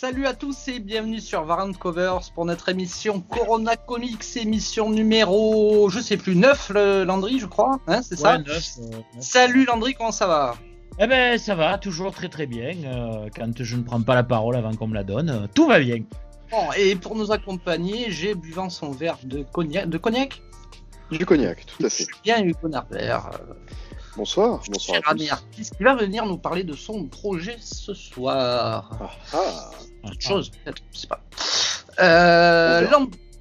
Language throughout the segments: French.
Salut à tous et bienvenue sur Variant Covers pour notre émission Corona Comics, émission numéro, je sais plus, 9, le, Landry, je crois, hein, c'est ça Ouais, neuf, euh, neuf. Salut Landry, comment ça va? Eh ben ça va, toujours très très bien. euh, quand je ne prends pas la parole avant qu'on me la donne, euh, tout va bien. Bon, et pour nous accompagner, j'ai buvant son verre de cognac, de cognac? Du cognac, tout à fait. Bien Hugo Narbert, euh, Bonsoir, bonsoir cher à ami tous. artiste, qui va venir nous parler de son projet ce soir? Ah, ah. Autre chose, peut-être, je sais pas. Euh,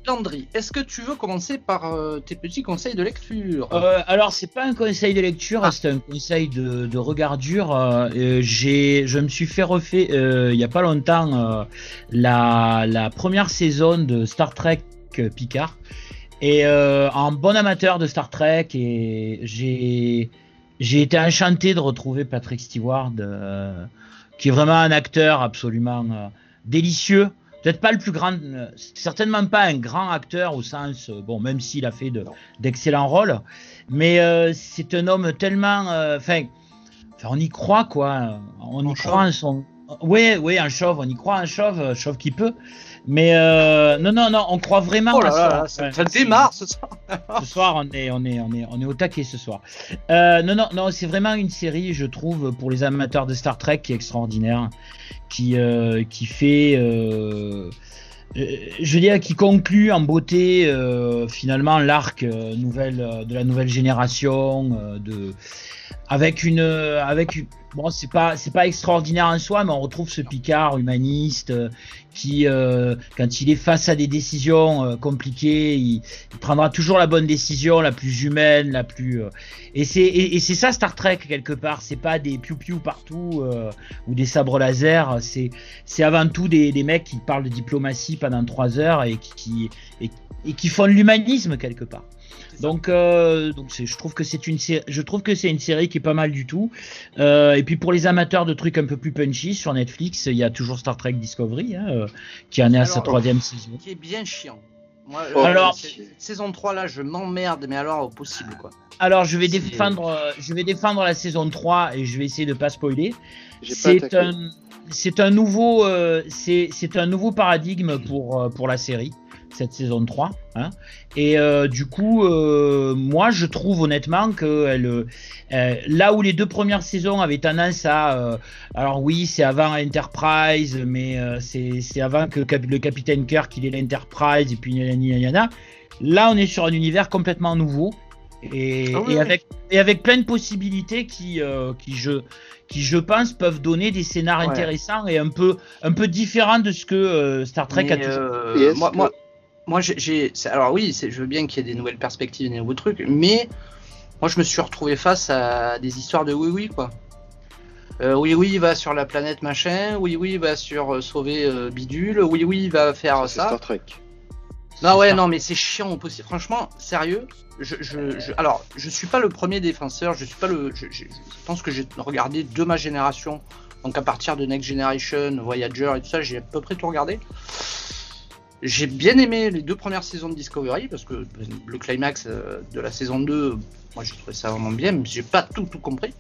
Landry, est-ce que tu veux commencer par euh, tes petits conseils de lecture? Euh, alors c'est pas un conseil de lecture, Ah. c'est un conseil de, de regardure. euh, j'ai, je me suis fait refaire euh, il y a pas longtemps euh, la, la première saison de Star Trek Picard. Et euh, en bon amateur de Star Trek, et j'ai j'ai été enchanté de retrouver Patrick Stewart, euh, qui est vraiment un acteur absolument euh, délicieux. Peut-être pas le plus grand, euh, certainement pas un grand acteur au sens, bon, même s'il a fait de- d'excellents rôles, mais c'est un homme tellement, enfin, on y croit quoi, on En y croit en son, oui, oui, un chauve, on y croit un chauve, chauve qui peut, mais euh, non, non, non, on croit vraiment. Oh là là, ça. là, ça, démarre ce soir. ce soir, on est, on est, on est, on est au taquet ce soir. Euh, non, non, non, c'est vraiment une série, je trouve, pour les amateurs de Star Trek, qui est extraordinaire, qui, euh, qui fait, je veux dire, qui conclut en beauté finalement l'arc nouvelle de la nouvelle génération, de, avec une, euh, avec bon, c'est pas, c'est pas extraordinaire en soi, mais on retrouve ce Picard humaniste euh, qui, euh, quand il est face à des décisions compliquées, il, prendra toujours la bonne décision, la plus humaine, la plus. et c'est et, c'est ça Star Trek quelque part. C'est pas des piou piou partout ou des sabres laser. C'est c'est avant tout des, des mecs qui parlent de diplomatie pendant trois heures et qui, et, et qui font l'humanisme quelque part. Donc, euh, donc c'est- je trouve que c'est une je trouve que c'est une série qui est pas mal du tout. Euh, et puis pour les amateurs de trucs un peu plus punchy sur Netflix, il y a toujours Star Trek Discovery hein, euh, qui en est à sa troisième saison. qui est bien chiant. Moi, Oh, euh, alors- saison 3 là, je m'emmerde, mais alors au possible quoi. Alors je vais défendre, je vais défendre la saison 3 et je vais essayer de pas spoiler. C'est un, c'est un nouveau, euh, c'est, c'est un nouveau paradigme pour pour la série cette saison 3. Hein. Et euh, du coup, euh, moi je trouve honnêtement que elle, euh, là où les deux premières saisons avaient tendance à, euh, alors oui c'est avant Enterprise, mais euh, c'est, c'est avant que cap- le capitaine Kirk il ait l'Enterprise et puis gna. Là on est sur un univers complètement nouveau. Et, Ah oui, et oui. avec et avec plein de possibilités qui euh, qui je qui je pense peuvent donner des scénars Ouais. intéressants et un peu un peu différents de ce que euh, Star Trek Mais, a toujours. euh, Et est-ce moi, que- moi, moi, j'ai- Alors oui, je veux bien qu'il y ait des nouvelles perspectives, des nouveaux trucs, mais moi, je me suis retrouvé face à des histoires de oui, oui, quoi. Euh, oui, oui, il va sur la planète machin. Oui, oui, il va sur euh, sauver euh, bidule. Oui, oui, il va faire Ça. Star Trek. Non, ouais, Star- non, mais c'est chiant au possible. Franchement, sérieux. Je, je, je- alors, je suis pas le premier défenseur. Je suis pas le. Je pense que j'ai regardé de ma génération. Donc à partir de Next Generation, Voyager et tout ça, j'ai à peu près tout regardé. J'ai bien aimé les deux premières saisons de Discovery parce que le climax euh, de la saison 2, moi j'ai trouvé ça vraiment bien, mais j'ai pas tout tout compris.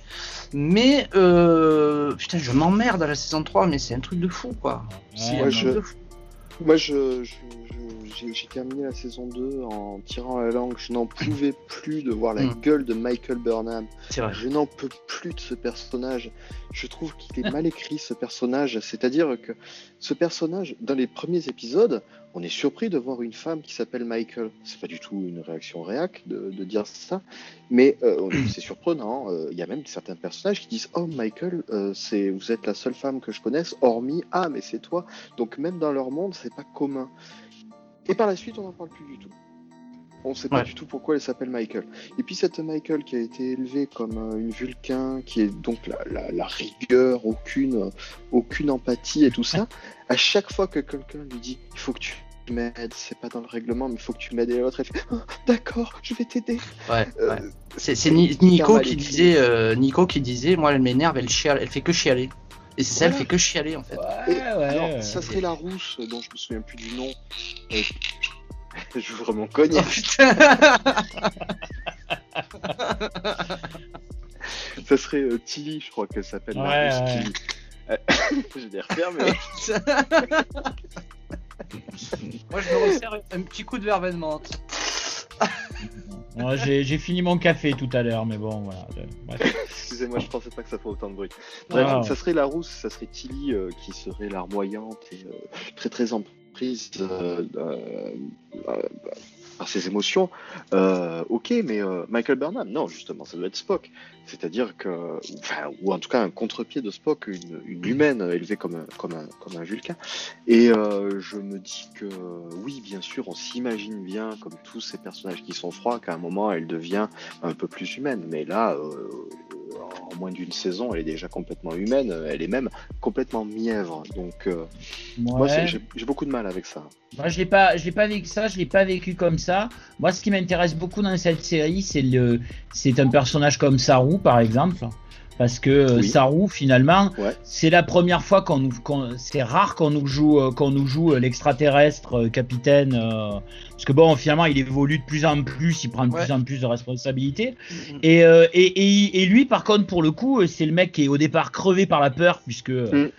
Mais euh, putain, je m'emmerde à la saison 3, mais c'est un truc de fou quoi. C'est Ouais, un non. truc de fou. Moi, je, je- je- j'ai, terminé la saison 2 en tirant la langue. Je n'en pouvais plus de voir la Mm. gueule de Michael Burnham. C'est vrai. Je n'en peux plus de ce personnage. Je trouve qu'il est mal écrit, ce personnage. C'est-à-dire que ce personnage, dans les premiers épisodes, on est surpris de voir une femme qui s'appelle Michael. C'est pas du tout une réaction réac de, de dire ça, mais euh, c'est surprenant. Euh, Il y a même certains personnages qui disent Oh, Michael, euh, c'est vous êtes la seule femme que je connaisse, hormis Ah, mais c'est toi. Donc, même dans leur monde, c'est pas commun. Et par la suite, on n'en parle plus du tout. On ne sait pas du tout pourquoi elle s'appelle Michael. Et puis cette Michael qui a été élevée comme euh, une Vulcain, qui est donc la, la- la rigueur, aucune, euh, aucune empathie et tout ça, à chaque fois que quelqu'un lui dit il faut que tu m'aides, c'est pas dans le règlement, mais il faut que tu m'aides, et l'autre elle fait Ah, d'accord, je vais t'aider. Ouais, Euh, ouais. C'est c'est Ni- Nico qui disait, euh, Nico qui disait, moi elle m'énerve, elle chiale, elle fait que chialer. Et c'est ça, elle fait que chialer en fait. Et Ouais, ouais. alors, ça serait la rousse, dont je me souviens plus du nom. Euh, je vous mon cognac. Oh, putain. ça serait euh, Tilly, je crois qu'elle s'appelle. la Ouais. Tilly. J'ai des repères, mais. Moi, je me resserre un petit coup de verveine menthe. J'ai fini mon café tout à l'heure, mais bon, voilà. Bref. Excusez-moi, je pensais pas que ça ferait autant de bruit. Ouais. Bref, ça serait la rousse, ça serait Tilly euh, qui serait larmoyante et euh, très très emprise euh, euh, euh, par ses émotions. Ok, mais Michael Burnham, non, justement, ça doit être Spock. C'est-à-dire que, enfin, ou en tout cas un contre-pied de Spock, une, une humaine élevée comme un, comme un, comme un Vulcain. Et je me dis que, oui, bien sûr, on s'imagine bien, comme tous ces personnages qui sont froids, qu'à un moment, elle devient un peu plus humaine. Mais là, en moins d'une saison, elle est déjà complètement humaine, elle est même complètement mièvre. Donc, euh, moi, Ouais. j'ai j'ai beaucoup de mal avec ça. Moi, je l'ai pas, je l'ai pas vécu ça, je l'ai pas vécu comme ça. Moi, ce qui m'intéresse beaucoup dans cette série, c'est le, c'est un personnage comme Saru, par exemple, parce que euh, Oui. Saru, finalement, Ouais. c'est la première fois qu'on nous, c'est rare qu'on nous joue, euh, qu'on nous joue euh, l'extraterrestre capitaine, euh, parce que bon, finalement, il évolue de plus en plus, il prend de Ouais. plus en plus de responsabilités. Mm, Et, euh, et, et, et lui, par contre, pour le coup, c'est le mec qui est au départ crevé par la peur, puisque Mm.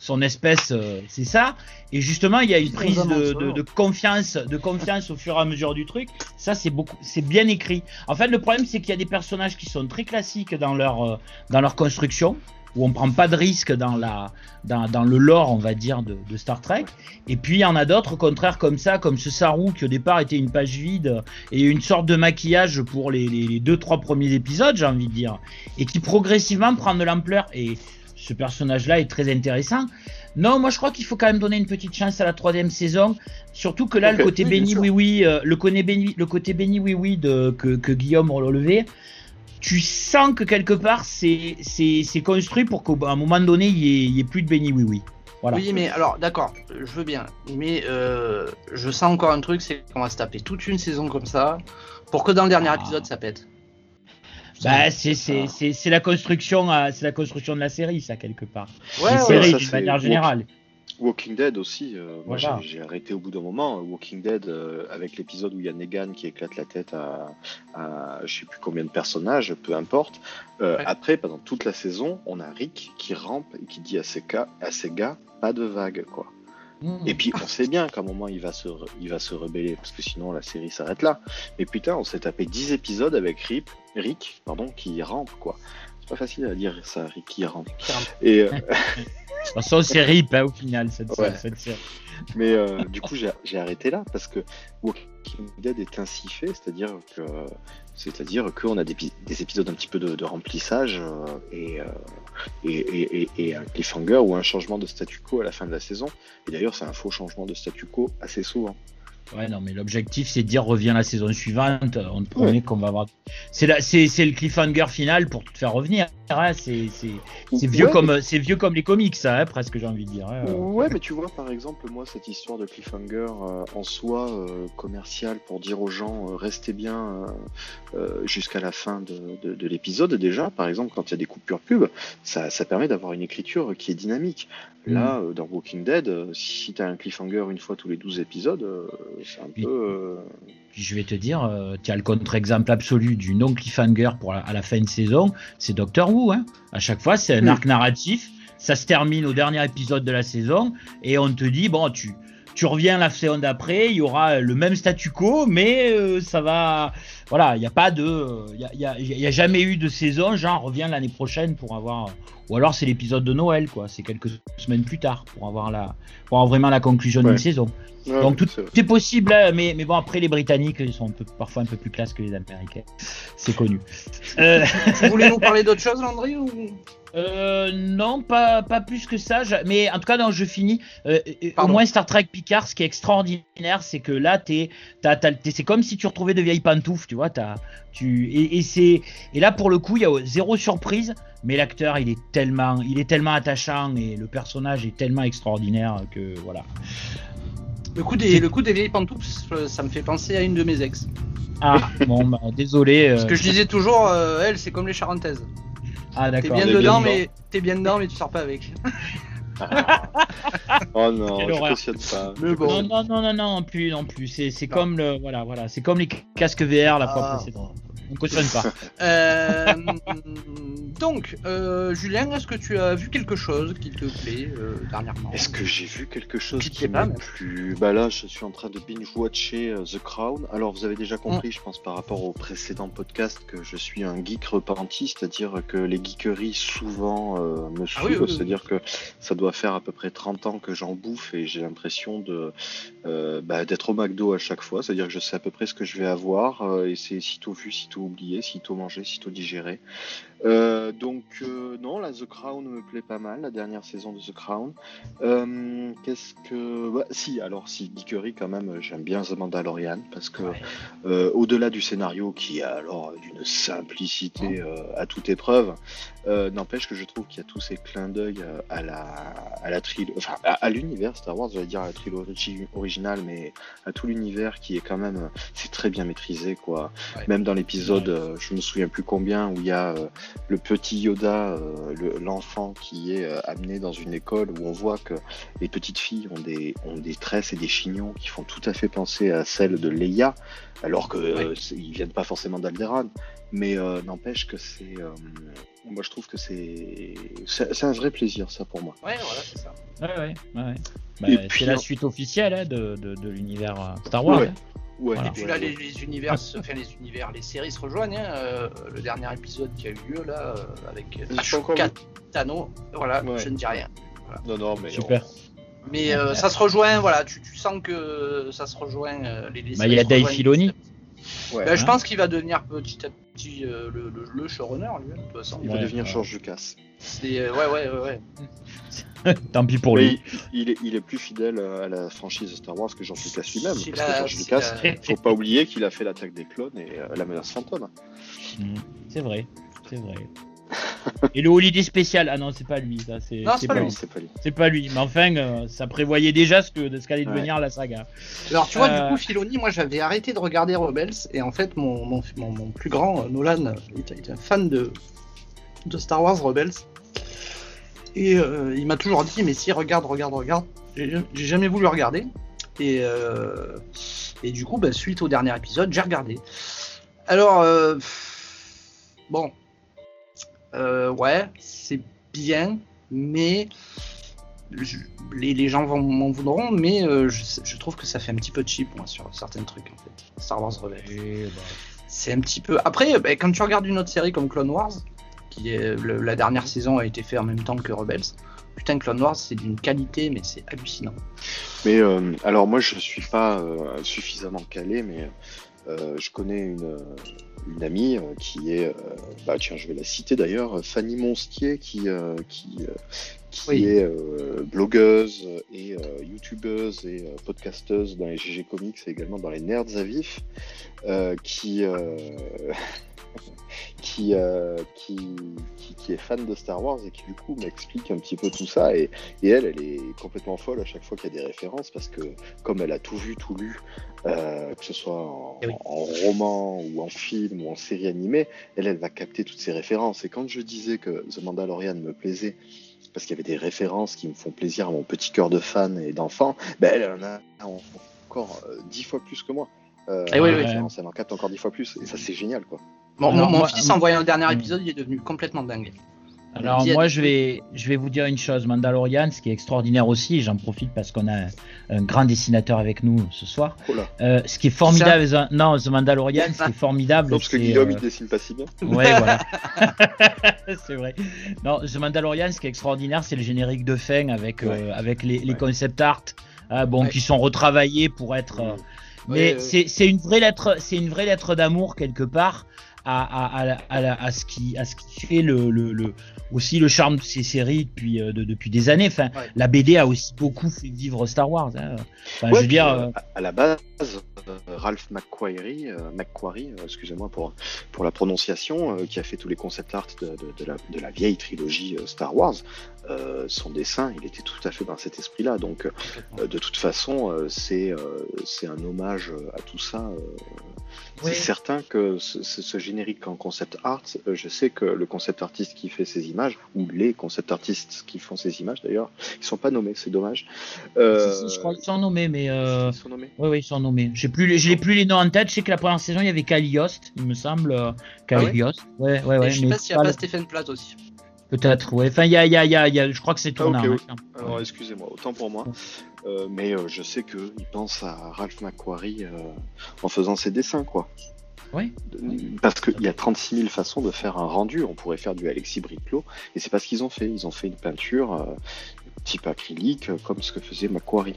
Son espèce, euh, c'est ça. Et justement, il y a une prise de, morceau. de, de confiance, de confiance au fur et à mesure du truc. Ça, c'est beaucoup, c'est bien écrit. En fait, le problème, c'est qu'il y a des personnages qui sont très classiques dans leur, euh, dans leur construction, où on prend pas de risque dans la, dans, dans le lore, on va dire, de, de Star Trek. Et puis, il y en a d'autres, au contraire, comme ça, comme ce Saru, qui au départ était une page vide et une sorte de maquillage pour les, les, les deux, trois premiers épisodes, j'ai envie de dire, et qui progressivement prend de l'ampleur. Et ce personnage-là est très intéressant. Non, moi je crois qu'il faut quand même donner une petite chance à la troisième saison. Surtout que là, le côté Oui, béni oui oui, euh, le, côté béni, le côté béni oui oui de, que, que Guillaume relevé, tu sens que quelque part c'est c'est c'est construit pour qu'à un moment donné il y ait, il y ait plus de béni oui oui. Voilà. Oui, mais alors, d'accord, je veux bien. Mais euh, je sens encore un truc, c'est qu'on va se taper toute une saison comme ça pour que dans le dernier Ah. épisode ça pète. Bah, c'est c'est c'est c'est la construction euh, c'est la construction de la série ça quelque part. Ouais, séries ça, d'une manière générale. Walking Dead aussi, euh, moi Voilà. j'ai arrêté au bout d'un moment. Walking Dead, euh, avec l'épisode où il y a Negan qui éclate la tête à, à je sais plus combien de personnages, peu importe. Euh, Ouais. Après, pendant toute la saison, on a Rick qui rampe et qui dit à ses, gars, à ses gars, pas de vague, quoi. Mmh. Et puis on sait bien qu'à un moment il va se, il va se rebeller parce que sinon la série s'arrête là. Mais putain, on s'est tapé 10 épisodes avec Rip, Rick, pardon, qui rampe, quoi. Pas facile à dire ça, Rick qui rampe. Qui rampe. Et, euh, c'est rip hein, au final cette, Ouais. cette série. Mais euh, du coup, j'ai arrêté là parce que Walking Dead est ainsi fait, c'est-à-dire que c'est-à-dire qu'on a des, pi- des épisodes un petit peu de, de remplissage euh, et, euh, et, et, et, et un cliffhanger ou un changement de statu quo à la fin de la saison. Et d'ailleurs, c'est un faux changement de statu quo assez souvent. Ouais, non, mais l'objectif c'est de dire reviens la saison suivante. On te promet qu'on va avoir. C'est la, c'est, c'est le cliffhanger final pour te faire revenir. hein. C'est, c'est, c'est vieux Ouais, comme, c'est vieux comme les comics, ça, hein, presque j'ai envie de dire. hein. Ouais, mais tu vois, par exemple, moi, cette histoire de cliffhanger euh, en soi euh, commercial pour dire aux gens euh, restez bien euh, euh, jusqu'à la fin de, de, de l'épisode, déjà, par exemple, quand il y a des coupures pub, ça, ça permet d'avoir une écriture qui est dynamique. Là, euh, dans Walking Dead, euh, si tu as un cliffhanger une fois tous les 12 épisodes, euh, c'est un peu. euh, Puis je vais te dire, euh, tu as le contre-exemple absolu du non cliffhanger pour la- à la fin de saison, c'est Doctor Who. Hein. À chaque fois, c'est un Mm. arc narratif. Ça se termine au dernier épisode de la saison et on te dit bon, tu tu reviens la saison d'après, il y aura le même statu quo, mais euh, ça va. Voilà, il n'y a pas de. Il y a, il y a- il y a jamais eu de saison, genre reviens l'année prochaine pour avoir. Ou alors c'est l'épisode de Noël, quoi. C'est quelques semaines plus tard pour avoir, la, pour avoir vraiment la conclusion Ouais. d'une saison. ouais, Donc tout est possible, hein, mais, mais bon après les Britanniques ils sont un peu, parfois un peu plus classe que les Américains, c'est connu. Euh, Tu voulais nous parler d'autre chose, Landry ou... euh, non, pas, pas plus que ça, je- mais en tout cas non, je finis. Euh, euh, au moins Star Trek Picard, ce qui est extraordinaire, c'est que là t'es, t'as- t'as- t'es- c'est comme si tu retrouvais de vieilles pantoufles, tu vois, tu et, et c'est et là pour le coup il y a zéro surprise, mais l'acteur il est tellement, il est tellement attachant et le personnage est tellement extraordinaire que voilà. Le coup des, le coup des vieilles pantoufles, ça me fait penser à une de mes ex. Ah bon, bah, désolé. Parce euh, que je disais toujours, euh, elle, c'est comme les charentaises. Ah T'es d'accord. bien est bien dedans, dedans. mais t'es bien dedans, mais tu sors pas avec. Oh non, Quelle je horreur. cautionne pas. Mais bon. Non, non, non, non, non, non plus, non plus. C'est, c'est Non. comme le, voilà, voilà, c'est comme les casques VR la fois Ah. précédente. On cautionne pas. Euh, donc, euh, Julien, est-ce que tu as vu quelque chose qui te plaît euh, dernièrement Est-ce que j'ai vu quelque chose Qui m'a même plu? Bah là, je suis en train de binge-watcher The Crown. Alors, vous avez déjà Mm. compris, je pense, par rapport au précédent podcast, que je suis un geek repenti, c'est-à-dire que les geekeries souvent euh, me Ah oui, saoulent, oui, oui. c'est-à-dire que ça doit faire à peu près 30 ans que j'en bouffe et j'ai l'impression de euh, bah, d'être au McDo à chaque fois, c'est-à-dire que je sais à peu près ce que je vais avoir euh, et c'est sitôt vu, sitôt oublié, sitôt mangé, sitôt digéré. Euh, donc euh, non, la The Crown me plaît pas mal, la dernière saison de The Crown. Euh, Qu'est-ce que... bah, si, alors si, geekerie quand même, j'aime bien The Mandalorian parce que Ouais. euh, au-delà du scénario qui est alors d'une simplicité euh, à toute épreuve, euh, n'empêche que je trouve qu'il y a tous ces clins d'œil euh, à la, à la trilogie, enfin à, à l'univers Star Wars, j'allais dire à la trilogie originale, mais à tout l'univers qui est quand même, c'est très bien maîtrisé quoi. Ouais. Même dans l'épisode, euh, je me souviens plus combien, où il y a euh, le petit Yoda, euh, le- l'enfant qui est euh, amené dans une école où on voit que les petites filles ont des, ont des tresses et des chignons qui font tout à fait penser à celles de Leia, alors que euh, ils viennent pas forcément d'Alderaan. Mais euh, n'empêche que c'est, euh, moi je trouve que c'est, c'est un vrai plaisir ça pour moi. Ouais, voilà, c'est ça. Ouais, ouais, ouais. ouais. Bah, Et c'est puis, la suite officielle hein, de, de, de l'univers Star Wars. Ouais. hein. Ouais, Voilà. Et puis là, les, les univers, se- enfin les univers, les séries se rejoignent. hein, euh, le dernier épisode qui a eu lieu là, euh, avec J'ai pas encore H4 Tano, voilà, Ouais. je ne dis rien. Non non mais Super. Mais euh, ça se rejoint, voilà, tu, tu sens que ça se rejoint. euh, les, les Bah, il y a Dave Filoni. Ouais. Bah, je Hein pense qu'il va devenir petit à petit euh, le, le, le showrunner, lui, de toute façon. il va devenir ouais. George Lucas. C'est, euh, ouais, ouais, ouais, ouais. Tant pis pour Mais lui. il, il est, il est plus fidèle à la franchise de Star Wars que George Lucas lui-même. Parce que George Lucas, la- faut pas oublier qu'il a fait l'attaque des clones et euh, la menace fantôme. C'est vrai, c'est vrai. Et le holiday spécial, ah non, c'est pas lui, ça, c'est Non, c'est pas pas lui. c'est pas lui. C'est pas lui, mais enfin, euh, ça prévoyait déjà ce que de ce qu'allait Ouais. devenir la saga. Alors, tu vois, Euh, du coup, Filoni, moi, j'avais arrêté de regarder Rebels, et en fait, mon, mon, mon, mon plus grand, euh, Nolan, euh, un fan de, de Star Wars Rebels. Et euh, il m'a toujours dit, mais si, regarde, regarde, regarde. J'ai j'ai jamais voulu regarder. Et, euh, et du coup, bah, suite au dernier épisode, j'ai regardé. Alors, euh, bon, Euh, ouais, c'est bien, mais je- les, les gens vont- m'en voudront, mais euh, je, je trouve que ça fait un petit peu cheap moi sur certains trucs en fait. Star Wars Rebels. Et, bah, C'est un petit peu. Après, bah, quand tu regardes une autre série comme Clone Wars, qui est le- la dernière saison a été faite en même temps que Rebels. Putain, Clone Wars, c'est d'une qualité, mais c'est hallucinant. Mais euh, alors moi je suis pas euh, suffisamment calé, mais je connais une, une amie euh, qui est, euh, bah tiens je vais la citer d'ailleurs, Fanny Monstier qui qui, euh, qui Oui. est euh, blogueuse et euh, youtubeuse et euh, podcasteuse dans les GG Comics et également dans les Nerds à vif, euh, qui euh, qui, euh, qui, qui qui est fan de Star Wars et qui du coup m'explique un petit peu tout ça et et elle, elle est complètement folle à chaque fois qu'il y a des références parce que comme elle a tout vu, tout lu, euh, que ce soit en, Eh oui. en roman ou en film ou en série animée, elle, elle va capter toutes ces références. Et quand je disais que The Mandalorian me plaisait parce qu'il y avait des références qui me font plaisir à mon petit cœur de fan et d'enfant, ben elle en a encore euh, dix fois plus que moi. Euh, Eh oui, oui. en capte encore dix fois plus et ça c'est génial quoi. Bon, Alors, mon, moi- fils, en voyant le dernier épisode, il est devenu complètement dingue. Alors moi je vais je vais vous dire une chose, Mandalorian, ce qui est extraordinaire aussi, et j'en profite parce qu'on a un, un grand dessinateur avec nous ce soir. Oh là. Euh, ce qui est formidable, The- non, The Mandalorian, ce qui est formidable, Non, parce que Guillaume euh, il dessine pas si bien. Ouais, voilà. c'est vrai. Non, The Mandalorian, ce qui est extraordinaire, c'est le générique de fin avec, euh, avec les, les Ouais. concept art, hein, bon, Ouais. qui sont retravaillés pour être. Mais Ouais, c'est une vraie lettre, c'est une vraie lettre d'amour quelque part à, à, à, à, ce qui à ce qui fait le, le, le- aussi le charme de ces séries depuis euh, de- depuis des années. Enfin, Ouais. la BD a aussi beaucoup fait vivre Star Wars. hein. Enfin, je veux dire. euh, euh, à- la base, Ralph McQuarrie, McQuarrie, excusez-moi pour, pour la prononciation, qui a fait tous les concept art de, de- de la, de la vieille trilogie Star Wars, euh, son dessin, il était tout à fait dans cet esprit-là. Donc, euh, de toute façon, euh, c'est euh, c'est un hommage à tout ça. euh, C'est certain que ce, générique en concept art, euh, je sais que le concept artiste qui fait ces images, ou les concept artistes qui font ces images d'ailleurs, ils sont pas nommés, c'est dommage. Euh... je crois qu'ils sont nommés, mais. Euh... Ils sont nommés Oui, oui, ils sont nommés. J'ai plus, plus les noms en tête. Je sais que la première saison, il y avait Kali Yost, il me semble. Kali ah Yost. Ouais, ouais, ouais. je sais pas s'il n'y a pas, Stephen Platt aussi. Peut-être, ouais. Enfin, il y a, y, a, y, a, y a, je crois que c'est. Ah, Alors, excusez-moi, autant pour moi. Euh, mais euh, je sais qu'il pense à Ralph McQuarrie euh, en faisant ses dessins, quoi. Oui. Parce qu'il y a 36 000 façons de faire un rendu. On pourrait faire du Alexis Briclot, et c'est pas ce qu'ils ont fait. Ils ont fait une peinture type acrylique, comme ce que faisait Macquarie.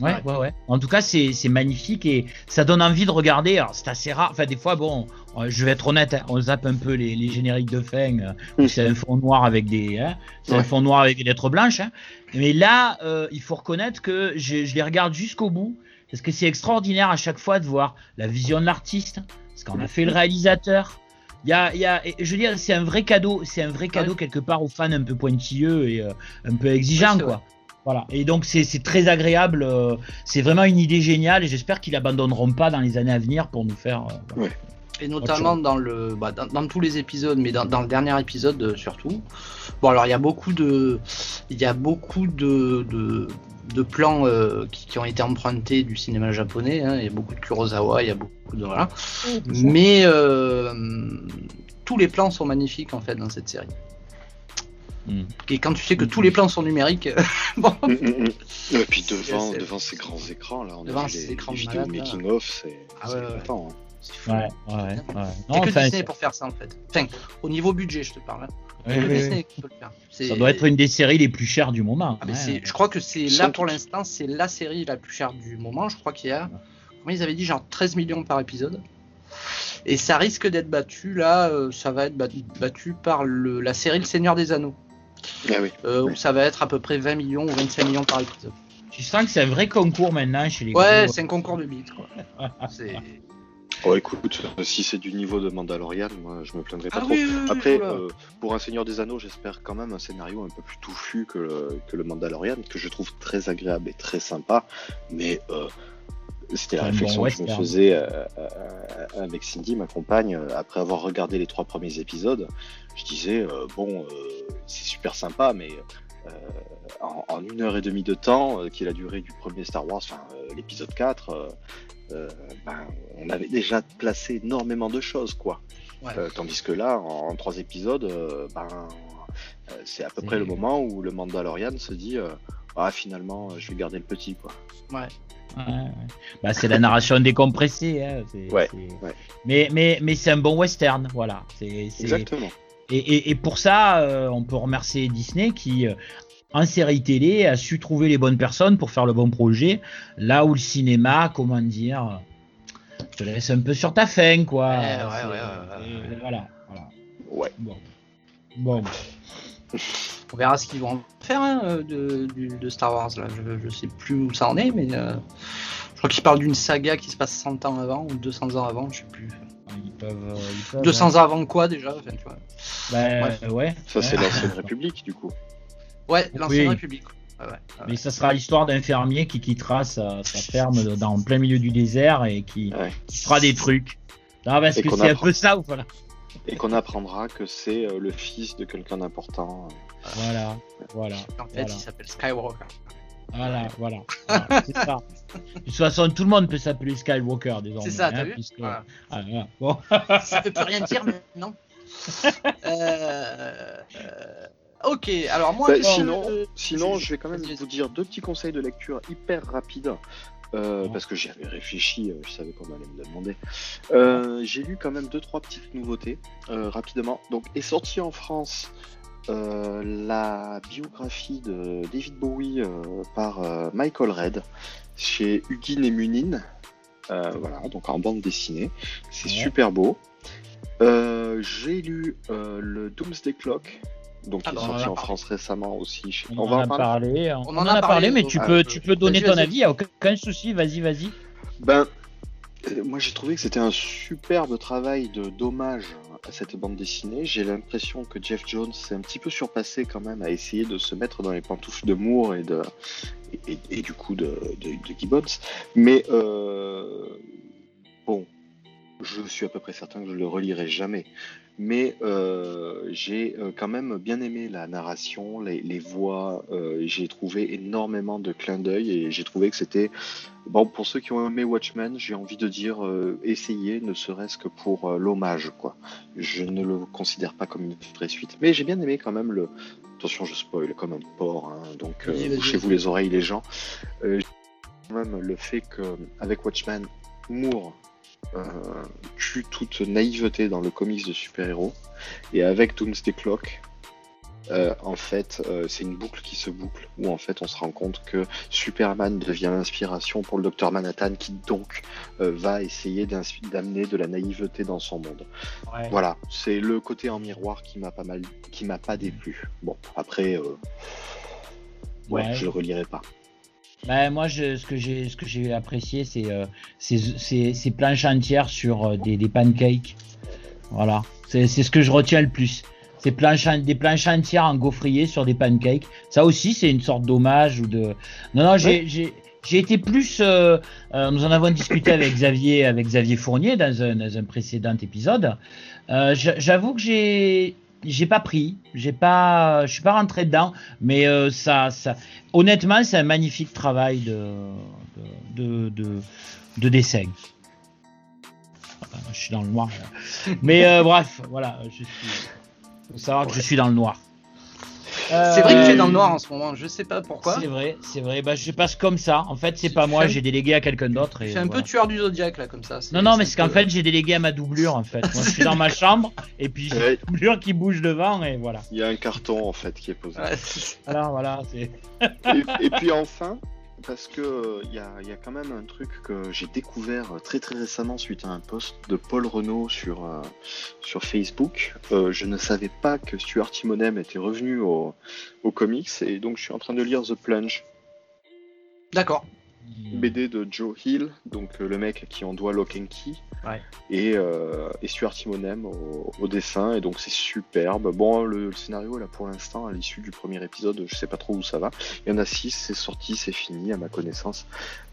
Ouais, ouais, ouais. En tout cas, c'est magnifique et ça donne envie de regarder. Alors, c'est assez rare. Enfin, des fois, bon, je vais être honnête, hein, on zappe un peu les, les génériques de fin. Euh, c'est un fond noir avec des, hein, c'est un fond noir avec des lettres blanches. Hein. Mais là, euh, il faut reconnaître que je, je les regarde jusqu'au bout parce que c'est extraordinaire à chaque fois de voir la vision de l'artiste, ce qu'en a fait le réalisateur. Il y a, il y a, je veux dire, c'est un vrai cadeau, c'est un vrai cadeau quelque part aux fans un peu pointilleux et euh, un peu exigeants, quoi. Voilà. Et donc c'est très agréable. Euh, c'est vraiment une idée géniale et j'espère qu'ils abandonneront pas dans les années à venir pour nous faire. Et notamment dans le, bah, dans, tous les épisodes, mais dans, le dernier épisode euh, surtout. Bon alors il y a beaucoup de, il y a beaucoup de, de, plans qui, ont été empruntés du cinéma japonais. Hein. Il y a beaucoup de Kurosawa, il y a beaucoup de voilà. mais tous les plans sont magnifiques en fait dans cette série. Mm. Et quand tu sais que tous les plans sont numériques, bon. Mm, mm, et puis devant, devant ces grands écrans, là, on devant a vu les, écrans vidéos making c'est ah ouais, hein. Ouais, ouais, ouais. Il n'y a que Disney pour faire ça en fait. Enfin, au niveau budget, je te parle. Hein. que Disney peut le faire. Ça doit être une des séries les plus chères du moment. Ah, je crois que c'est là pour l'instant, c'est la série la plus chère du moment. Je crois qu'il y a, comment ils avaient dit, genre 13 millions par épisode. Et ça risque d'être battu là, euh, ça va être battu par le, la série Le Seigneur des Anneaux. Ah euh, où ça va être à peu près 20 millions ou 25 millions par épisode. Tu sens que c'est un vrai concours maintenant chez les Ouais, c'est un concours de bits. Oh, écoute, si c'est du niveau de Mandalorian, moi je me plaindrai pas ah trop. Après, euh, pour un Seigneur des Anneaux, j'espère quand même un scénario un peu plus touffu que le, que le Mandalorian, que je trouve très agréable et très sympa. Mais euh, c'était la réflexion que je me faisais avec Cindy, ma compagne, après avoir regardé les trois premiers épisodes. Je disais, bon, c'est super sympa, mais euh, en, une heure et demie de temps, euh, qui est la durée du premier Star Wars, enfin euh, l'épisode 4, ben, on avait déjà placé énormément de choses, quoi. tandis que là, en, trois épisodes, ben, c'est à peu près le moment où le Mandalorian se dit ah finalement je vais garder le petit quoi. Ouais. Bah, c'est la narration décompressée. Hein, ouais, Mais, mais, mais c'est un bon western, voilà. Exactement. Et, pour ça, euh, on peut remercier Disney qui, euh, en série télé, a su trouver les bonnes personnes pour faire le bon projet. Là où le cinéma, comment dire, te laisse un peu sur ta faim, quoi. Ouais, ouais, ouais, voilà, Ouais. Bon. On verra ce qu'ils vont faire hein, de, Star Wars. Là. Je, sais plus où ça en est, mais euh, je crois qu'ils parlent d'une saga qui se passe 100 ans avant ou 200 ans avant, je sais plus. Ils peuvent, ils 200 ans avant quoi déjà enfin, tu vois. Bah, ouais. Ça, c'est l'ancienne République, du coup. Ouais, l'ancienne République. Mais ça sera l'histoire d'un fermier qui quittera sa, ferme dans plein milieu du désert et qui, fera des trucs. Ah, parce que c'est un peu ça ou voilà. Et qu'on apprendra que c'est euh, le fils de quelqu'un d'important. Voilà, voilà. En fait, il s'appelle Skywalker. Voilà, voilà. c'est ça. De toute façon, tout le monde peut s'appeler Skywalker désormais. C'est ça, t'as hein, vu ah, bon. Ça peut plus rien dire, mais non. Euh, euh, ok, alors moi. Bah, sinon, sinon je vais quand même vous dire deux petits conseils de lecture hyper rapides. Euh, parce que j'y avais réfléchi, je savais qu'on allait me demander. j'ai lu quand même deux trois petites nouveautés rapidement. Donc est sorti en France la biographie de David Bowie par Michael Red chez Hugin et Munin. voilà, donc en bande dessinée. C'est super beau. Euh, j'ai lu euh, le Doomsday Clock, donc qui est sorti en France récemment aussi. On, en, a parlé. On, en, a, parlé, mais tu peux, tu peux donner ton avis, aucun souci, vas-y, vas-y. Ben, euh, moi j'ai trouvé que c'était un superbe travail de dommage à cette bande dessinée. J'ai l'impression que Jeff Jones s'est un petit peu surpassé quand même à essayer de se mettre dans les pantoufles de Moore et de et, du coup de, de, Gibbons. Mais bon, je suis à peu près certain que je le relirai jamais. Mais euh, j'ai euh, quand même bien aimé la narration, les, voix. Euh, j'ai trouvé énormément de clins d'œil et j'ai trouvé que c'était. Bon, pour ceux qui ont aimé Watchmen, j'ai envie de dire essayer, ne serait-ce que pour l'hommage, quoi. Je ne le considère pas comme une vraie suite. Mais j'ai bien aimé quand même le. Attention, je spoil comme un porc, hein, donc chez vous les oreilles, les gens. quand même le fait qu'avec Watchmen, Moore tue toute naïveté dans le comics de super-héros. Et avec Doomsday Clock, euh, en fait, euh, c'est une boucle qui se boucle, où en fait on se rend compte que Superman devient l'inspiration pour le Docteur Manhattan, qui donc va essayer d'amener de la naïveté dans son monde. Voilà, c'est le côté en miroir qui m'a pas mal, qui m'a pas déplu. Bon, après, ouais, je le relirai pas. Bah, moi, je, ce que j'ai, ce que j'ai apprécié, c'est euh, ces planches entières sur euh, des, des, pancakes. Voilà, c'est ce que je retiens le plus. Ces planches, des planches entières en gaufrier sur des pancakes. Ça aussi, c'est une sorte d'hommage ou de. Non, non, j'ai, j'ai été plus. Euh, euh, nous en avons discuté avec Xavier, avec Xavier Fournier dans un, dans un précédent épisode. Euh, J'avoue que j'ai j'ai pas pris, j'ai pas, je suis pas rentré dedans, mais euh, ça, ça, honnêtement, c'est un magnifique travail de, de, de, de, dessin. je suis dans le noir. Mais euh, bref, voilà, je. Faut savoir que je suis dans le noir. C'est vrai que tu es dans le noir en ce moment, je sais pas pourquoi. C'est vrai, c'est vrai. Bah, je passe comme ça. En fait, c'est pas moi, j'ai délégué à quelqu'un d'autre. C'est un peu tueur du zodiaque là, comme ça. Non, non, mais c'est qu'en fait, j'ai délégué à ma doublure en fait. Moi, je suis dans ma chambre et puis j'ai une doublure qui bouge devant et voilà. Il y a un carton en fait qui est posé. Alors voilà, et, et puis enfin, parce que il euh, y, a, quand même un truc que j'ai découvert très très récemment suite à un post de Paul Renault sur, euh, sur Facebook. Euh, je ne savais pas que Stuart Timonem était revenu au, au comics et donc je suis en train de lire The Plunge. D'accord. BD de Joe Hill, donc le mec qui en doit Lock and Key et, euh, et Stuart Timonem au, dessin, et donc c'est superbe. Bon, le, scénario là pour l'instant, à l'issue du premier épisode, je sais pas trop où ça va. Il y en a six, c'est sorti, c'est fini à ma connaissance.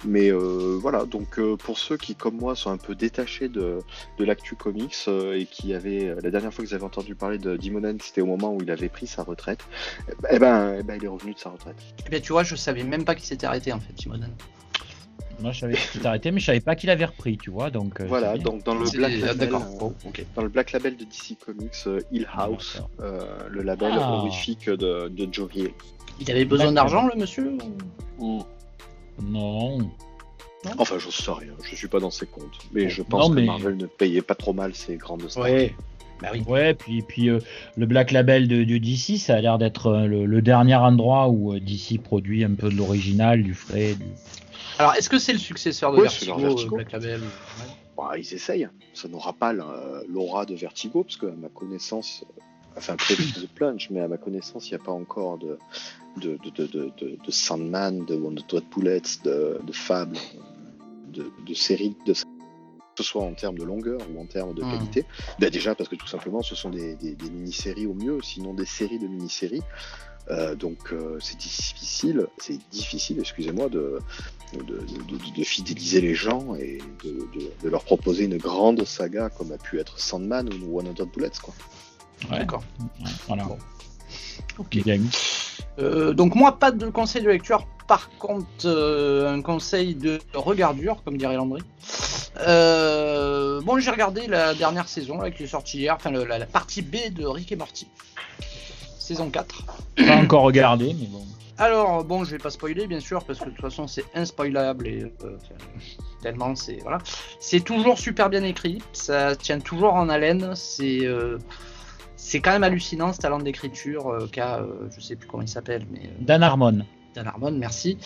Mais euh, voilà, donc euh, pour ceux qui, comme moi, sont un peu détachés de, de l'actu comics et qui avaient la dernière fois que vous avez entendu parler de Timonem, c'était au moment où il avait pris sa retraite. Eh ben, eh ben, il est revenu de sa retraite. Eh bien, tu vois, je savais même pas qu'il s'était arrêté en fait, Timonen. Moi, je savais qu'il s'était arrêté, mais je savais pas qu'il avait repris, tu vois. Donc, euh, voilà, donc dans le, Black Label, euh, dans le Black Label de DC Comics, euh, Hill House, le label ah. horrifique de, de, Joe Hill. Il avait besoin d'argent, le monsieur Non. Enfin, je sais rien, je suis pas dans ses comptes. Mais je pense que Marvel ne payait pas trop mal ses grandes stars. Ouais. Bah oui. Ouais, puis, puis le Black Label de, DC, ça a l'air d'être le, dernier endroit où DC produit un peu de l'original, du frais, du, alors, est-ce que c'est le successeur de Vertigo, euh, Black Label bah, Ils essayent. Ça n'aura pas l'aura de Vertigo, parce qu'à ma connaissance, enfin peut-être de Plunge, mais à ma connaissance, il n'y a pas encore de, de, de, de, de Sandman, de Wonder Bullets, de, de Fable, de, de séries de que ce soit en termes de longueur ou en termes de hmm. qualité. Bah, déjà parce que tout simplement ce sont des, des, des mini-séries au mieux, sinon des séries de mini-séries. Euh, donc euh, c'est difficile, c'est difficile, excusez-moi, de, de, fidéliser les gens et de, leur proposer une grande saga comme a pu être Sandman ou One Hundred Bullets, quoi. D'accord. Voilà. Ok. Euh, donc moi, pas de conseil de lecture. Par contre, un conseil de regardure, comme dirait Landry. bon, j'ai regardé la dernière saison là, qui est sortie hier, enfin la, la, partie B de Rick et Morty saison 4. Pas encore regardé, mais bon. Alors, bon, je vais pas spoiler, bien sûr, parce que de toute façon, c'est inspoilable et euh, tellement c'est. Voilà. C'est toujours super bien écrit, ça tient toujours en haleine, c'est. Euh, c'est quand même hallucinant ce talent d'écriture euh, qu'a, je sais plus comment il s'appelle, mais. Dan Harmon. Dan Harmon, merci.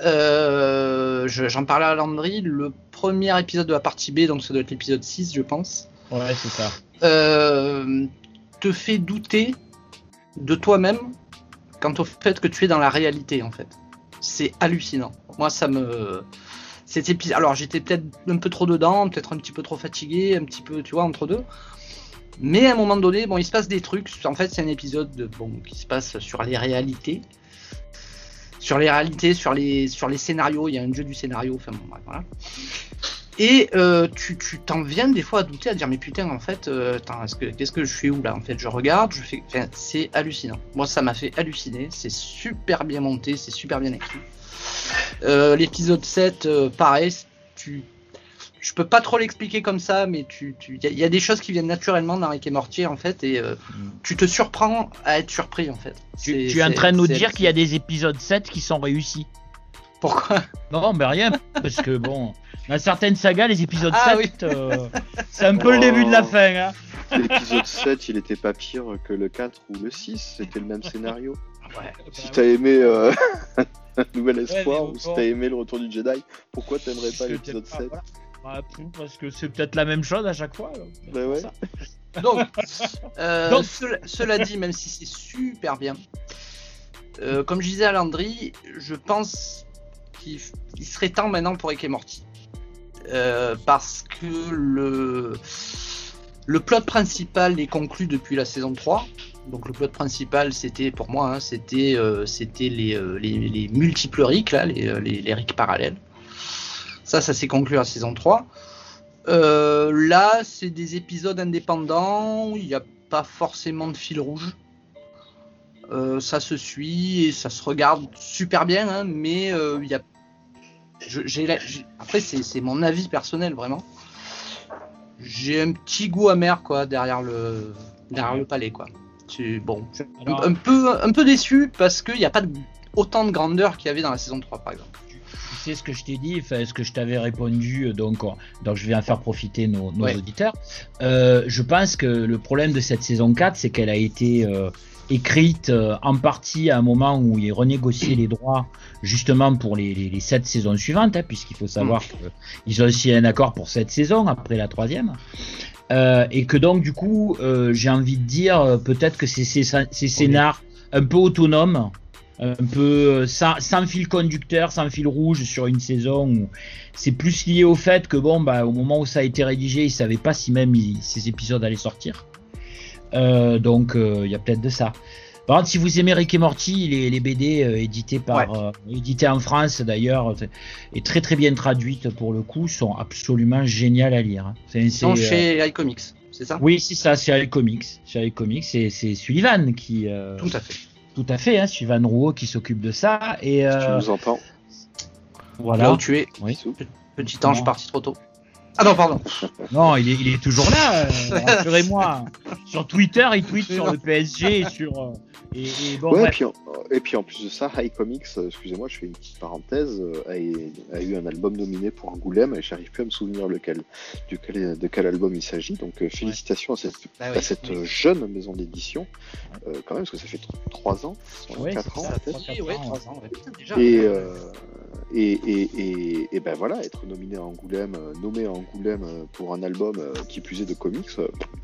j'en parlais à Landry, le premier épisode de la partie B, donc ça doit être l'épisode 6, je pense. Ouais, c'est ça. te fait douter de toi-même quant au fait que tu es dans la réalité en fait. C'est hallucinant. Moi ça me cet épisode alors j'étais peut-être un peu trop dedans, peut-être un petit peu trop fatigué, un petit peu tu vois entre deux. Mais à un moment donné, bon, il se passe des trucs. En fait, c'est un épisode qui se passe sur les réalités. Sur les réalités, sur les, sur les scénarios. Il y a un jeu du scénario. Enfin, bon, voilà. Et euh, tu t'en viens des fois à douter, à dire mais putain en fait, euh, qu'est-ce que je fais où là? En fait, je regarde, je fais, c'est hallucinant. Moi, ça m'a fait halluciner. C'est super bien monté, c'est super bien écrit. Euh, l'épisode 7, pareil, tu, je peux pas trop l'expliquer comme ça, mais tu, il y, a des choses qui viennent naturellement dans Rick et Morty en fait, et mm. tu te surprends à être surpris en fait. Tu, tu es en train de nous dire qu'il y a des épisodes 7 qui sont réussis. Pourquoi? Non, mais rien, parce que bon. Dans certaines sagas, les épisodes 7, ah euh, c'est un peu le début de la fin. Hein. L'épisode 7, il était pas pire que le 4 ou le 6, c'était le même scénario. Ouais, si t'as aimé euh, Nouvel Espoir ou si t'as aimé Le Retour du Jedi, pourquoi t'aimerais pas l'épisode 7 bah, Parce que c'est peut-être la même chose à chaque fois. Bah ouais. Donc, euh, cela, dit, même si c'est super bien, comme je disais à Landry, je pense qu'il serait temps maintenant pour Rick et Morty. Euh, parce que le, le plot principal est conclu depuis la saison 3. Donc le plot principal, c'était pour moi, hein, c'était euh, c'était les, euh, les, les, multiples Rick, là, les, les, les Rick parallèles. Ça, ça s'est conclu à saison 3. là, c'est des épisodes indépendants, il n'y a pas forcément de fil rouge. ça se suit et ça se regarde super bien, hein, mais il n'y a après, c'est mon avis personnel, vraiment. J'ai un petit goût amer, quoi, derrière le, derrière le palais, quoi. Bon, un, peu, un peu déçu parce qu'il n'y a pas autant de grandeur qu'il y avait dans la saison 3, par exemple. Sais ce que je t'ai dit, ce que je t'avais répondu, euh, donc, donc je vais en faire profiter nos, auditeurs. Euh, je pense que le problème de cette saison 4, c'est qu'elle a été euh, écrite euh, en partie à un moment où il renégociait les droits justement pour les, les, sept saisons suivantes, hein, puisqu'il faut savoir mm. qu'ils ont aussi un accord pour cette saison après la troisième. Euh, et que donc du coup, euh, j'ai envie de dire peut-être que c'est ces, ces scénars un peu autonomes, un peu sans, sans, fil conducteur, sans fil rouge sur une saison où c'est plus lié au fait que bon, bah, au moment où ça a été rédigé, ils savaient pas si même ces épisodes allaient sortir. Euh, donc il euh, y a peut-être de ça. Par contre, si vous aimez Rick et Morty, les, les BD euh, édités par, édités en France d'ailleurs, et très très bien traduites pour le coup, sont absolument géniales à lire. Hein. C'est chez iComics, c'est ça? Oui, c'est ça, c'est iComics. Chez iComics, c'est Sullivan qui. tout à fait. Tout à fait, hein, Sullivan Rouault qui s'occupe de ça. Et, tu nous entends. Voilà. Là où tu es. Oui. Petit ange parti trop tôt. Ah non, pardon. Non, il est, il est toujours là, euh, rassurez-moi. sur Twitter, il tweet sur le PSG et sur. Euh, et, et, bon, ouais, et, puis en, et, puis en, plus de ça, High Comics, euh, excusez-moi, je fais une petite parenthèse, a, a, eu un album nominé pour Angoulême et j'arrive plus à me souvenir lequel, duquel, de quel album il s'agit. Donc félicitations à cette, bah à cette jeune maison d'édition, euh, quand même, parce que ça fait 3 ans, 4 ans peut-être. Ouais, 3 ans, déjà. Et, et, et, et, ben voilà, être nominé à Angoulême, euh, nommé à Angoulême euh, pour un album euh, qui plus est de comics,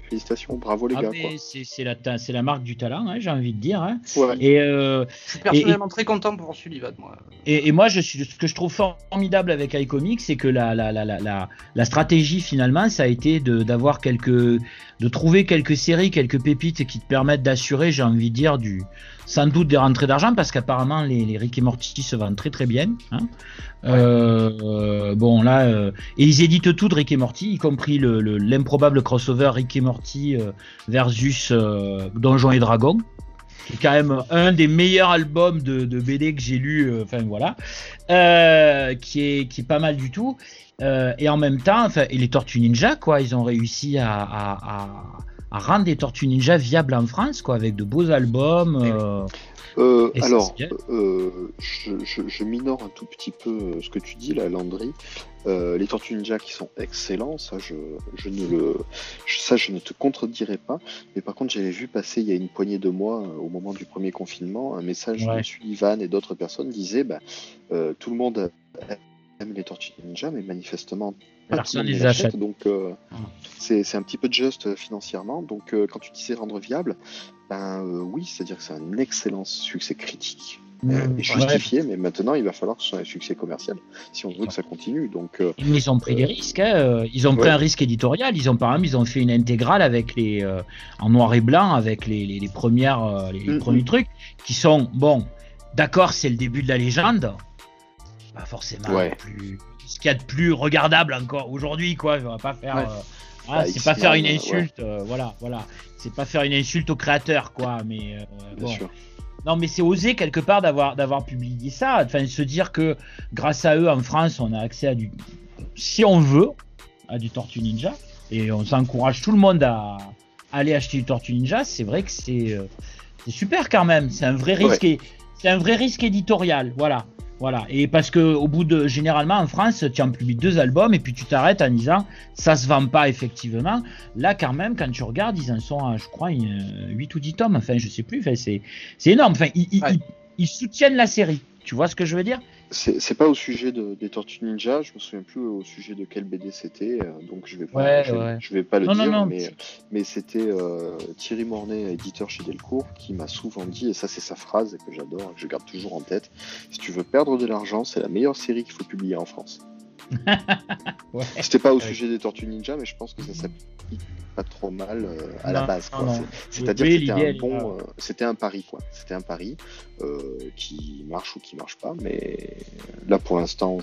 félicitations, bravo les ah, gars. C'est la, la marque du talent, hein, j'ai envie de dire. Hein. Et, je suis personnellement très content pour Sullivan, moi. Et, moi, je suis, ce que je trouve formidable avec iComics, c'est que la, la, la, la, la stratégie finalement, ça a été d'avoir quelques, de trouver quelques séries, quelques pépites qui te permettent d'assurer, j'ai envie de dire, du sans doute des rentrées d'argent parce qu'apparemment les, les, Rick et Morty se vendent très très bien. Hein. Euh, bon là, euh, et ils éditent tout de Rick et Morty, y compris l'improbable le, crossover Rick et Morty euh, versus Donjons et Dragons. qui est quand même un des meilleurs albums de, de BD que j'ai lu, enfin voilà, qui est qui est pas mal du tout. et en même temps, enfin, et les Tortues Ninja quoi, ils ont réussi à, à, à à rendre des Tortues Ninja viables en France, quoi, avec de beaux albums. Euh, euh, alors, euh, je, je, je, minore un tout petit peu ce que tu dis, la Landry. les Tortues Ninja qui sont excellents, ça je, je ne le, ça je ne te contredirai pas. Mais par contre, j'avais vu passer il y a une poignée de mois, au moment du premier confinement, un message de Sullivan et d'autres personnes disaient, bah, tout le monde aime les Tortues Ninja, mais manifestement personne les achète. Donc euh, ah. c'est un petit peu juste euh, financièrement. Donc euh, quand tu disais rendre viable, ben oui, c'est-à-dire que c'est un excellent succès critique. Mmh, et justifié, mais maintenant il va falloir que ce soit un succès commercial si on veut que ça continue. Donc, ils ont pris des risques, hein, ils ont pris un risque éditorial. Ils ont par exemple, ils ont fait une intégrale avec les en noir et blanc avec les, les, premières les, mmh, premiers mmh. trucs qui sont bon. D'accord, c'est le début de la légende, pas forcément plus ce qu'il y a de plus regardable encore aujourd'hui, quoi. Je vais pas faire. Euh, ah, bah, c'est pas faire une insulte, voilà, voilà. C'est pas faire une insulte au créateur, quoi. Mais bon. Non, mais c'est osé quelque part d'avoir d'avoir publié ça. Enfin, se dire que grâce à eux en France, on a accès à du, si on veut, à du Tortue Ninja. Et on s'encourage tout le monde à, aller acheter du Tortue Ninja. C'est vrai que c'est euh, super quand même. C'est un vrai risque. C'est un vrai risque éditorial. Voilà. Voilà. Et parce que au bout de généralement en France, tu en publies deux albums et puis tu t'arrêtes en disant ça se vend pas effectivement. Là quand même quand tu regardes, ils en sont à, je crois 8 ou 10 tomes. Enfin, je sais plus. Enfin, c'est c'est énorme. Enfin, ils, soutiennent la série. Tu vois ce que je veux dire? C'est pas au sujet de, des Tortues Ninja, je me souviens plus au sujet de quel BD c'était, euh, donc je vais pas, je, vais pas le dire, mais, mais c'était euh, Thierry Mornay, éditeur chez Delcourt, qui m'a souvent dit, et ça c'est sa phrase et que j'adore, que je garde toujours en tête, si tu veux perdre de l'argent, c'est la meilleure série qu'il faut publier en France. C'était pas au sujet des Tortues Ninja, mais je pense que ça s'applique pas trop mal euh, à la base. C'est-à-dire que c'était un bon, euh, c'était un pari quoi. C'était un pari euh, qui marche ou qui marche pas, mais là pour l'instant,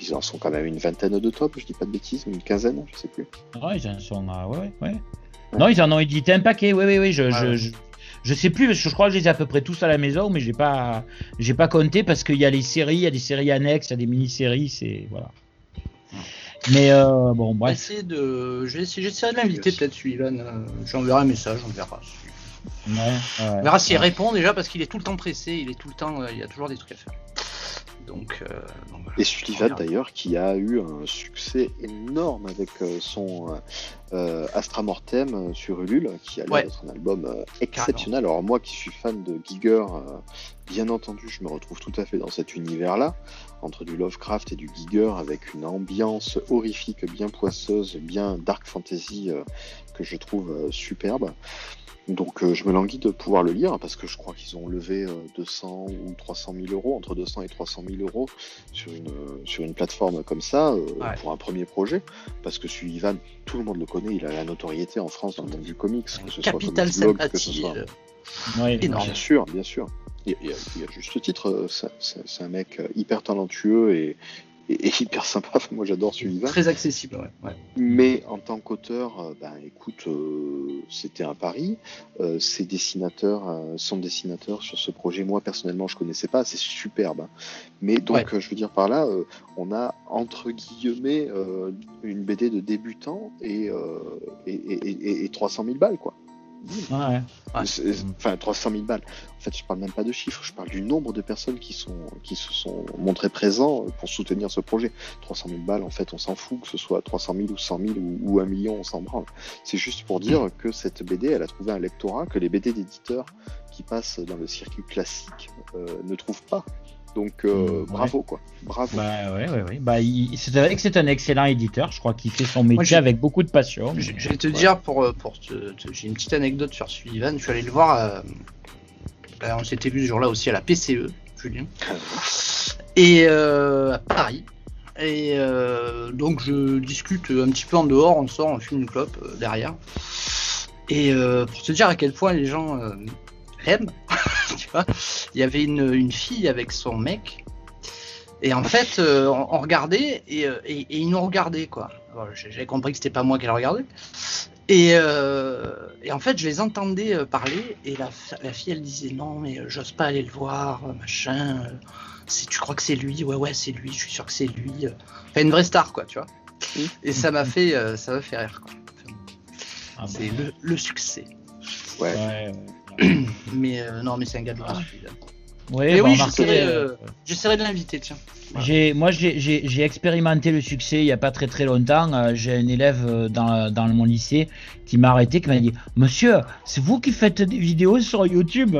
ils en sont quand même une vingtaine de tops, je dis pas de bêtises, une quinzaine, je sais plus. Ah, ils en sont, ouais, ouais. Non, ils en ont édité un paquet, oui, oui, oui. Je, je, je, sais plus, je crois que je les ai à peu près tous à la maison, mais j'ai pas, j'ai pas compté parce qu'il y a les séries, il y a des séries annexes, il y a des mini-séries, c'est voilà. Mais euh, bon, bref. de... J'essaierai de l'inviter peut-être. Euh, J'enverrai un message, on verra. On verra s'il répond déjà parce qu'il est tout le temps pressé, il est tout le temps, euh, il y a toujours des trucs à faire. Donc, euh, et Sullivan d'ailleurs qui a eu un succès énorme avec euh, son euh, Astra Mortem sur Ulule, qui a l'air d'être un album exceptionnel. Alors moi qui suis fan de Giger, bien entendu je me retrouve tout à fait dans cet univers-là, entre du Lovecraft et du Giger, avec une ambiance horrifique, bien poisseuse, bien dark fantasy que je trouve superbe. Donc euh, je me languis de pouvoir le lire parce que je crois qu'ils ont levé 200 euh, ou 300 000 euros, entre 200 et 300 000 euros sur une, sur une plateforme comme ça euh, pour un premier projet. Parce que Sullivan, tout le monde le connaît, il a la notoriété en France dans le monde du comics, que ce Capital soit comme blog, que ce soit. Bien sûr, bien sûr. Il y, a, juste titre, c'est un mec hyper talentueux et, et, hyper sympa. moi, j'adore Sullivan. Très accessible, ouais. Mais en tant qu'auteur, euh, ben écoute, euh, c'était un pari. Euh, ces dessinateurs, son dessinateur sur ce projet, moi personnellement, je connaissais pas. C'est superbe. Hein. Mais donc, je veux dire par là, on a entre guillemets une BD de débutant et, et, et 300 000 balles, quoi. Ouais. Enfin, 300 000 balles. En fait, je parle même pas de chiffres, je parle du nombre de personnes qui, sont, qui se sont montrées présents pour soutenir ce projet. 300 000 balles, en fait, on s'en fout, que ce soit 300 000 ou 100 000 ou, 1 million, on s'en branle. C'est juste pour dire que cette BD, elle a trouvé un lectorat que les BD d'éditeurs qui passent dans le circuit classique euh, ne trouvent pas. Donc euh, bravo quoi, bravo. Bah ouais ouais ouais. Bah c'est vrai que c'est un excellent éditeur. Je crois qu'il fait son métier avec beaucoup de passion. Je, vais te dire pour euh, pour te, j'ai une petite anecdote sur Sullivan. Je suis allé le voir. Euh, on s'était vu ce jour-là aussi à la PCE, Julien. Et à Paris. Et donc je discute un petit peu en dehors, on sort, on fume une clope derrière. Et pour te dire à quel point les gens aiment tu vois. Il y avait une, fille avec son mec. Et en fait, euh, on, regardait euh, et, et, ils nous regardaient, quoi. J'avais compris que c'était pas moi qui le regardais. Et, euh, et, en fait, je les entendais parler et la, la, fille, elle disait non, mais j'ose pas aller le voir, machin. Si tu crois que c'est lui, ouais, ouais, c'est lui, je suis sûr que c'est lui. Enfin, une vraie star, quoi, tu vois. Et ça m'a fait, ça m'a fait rire, quoi. Ah c'est le, le, succès. ouais. ouais mais euh, non, mais c'est un gars de ah. oui, oui euh, j'essaierai de l'inviter, tiens. J'ai, moi, j'ai expérimenté le succès il n'y a pas très très longtemps. Euh, j'ai un élève dans, dans, mon lycée qui m'a arrêté, qui m'a dit Monsieur, c'est vous qui faites des vidéos sur YouTube?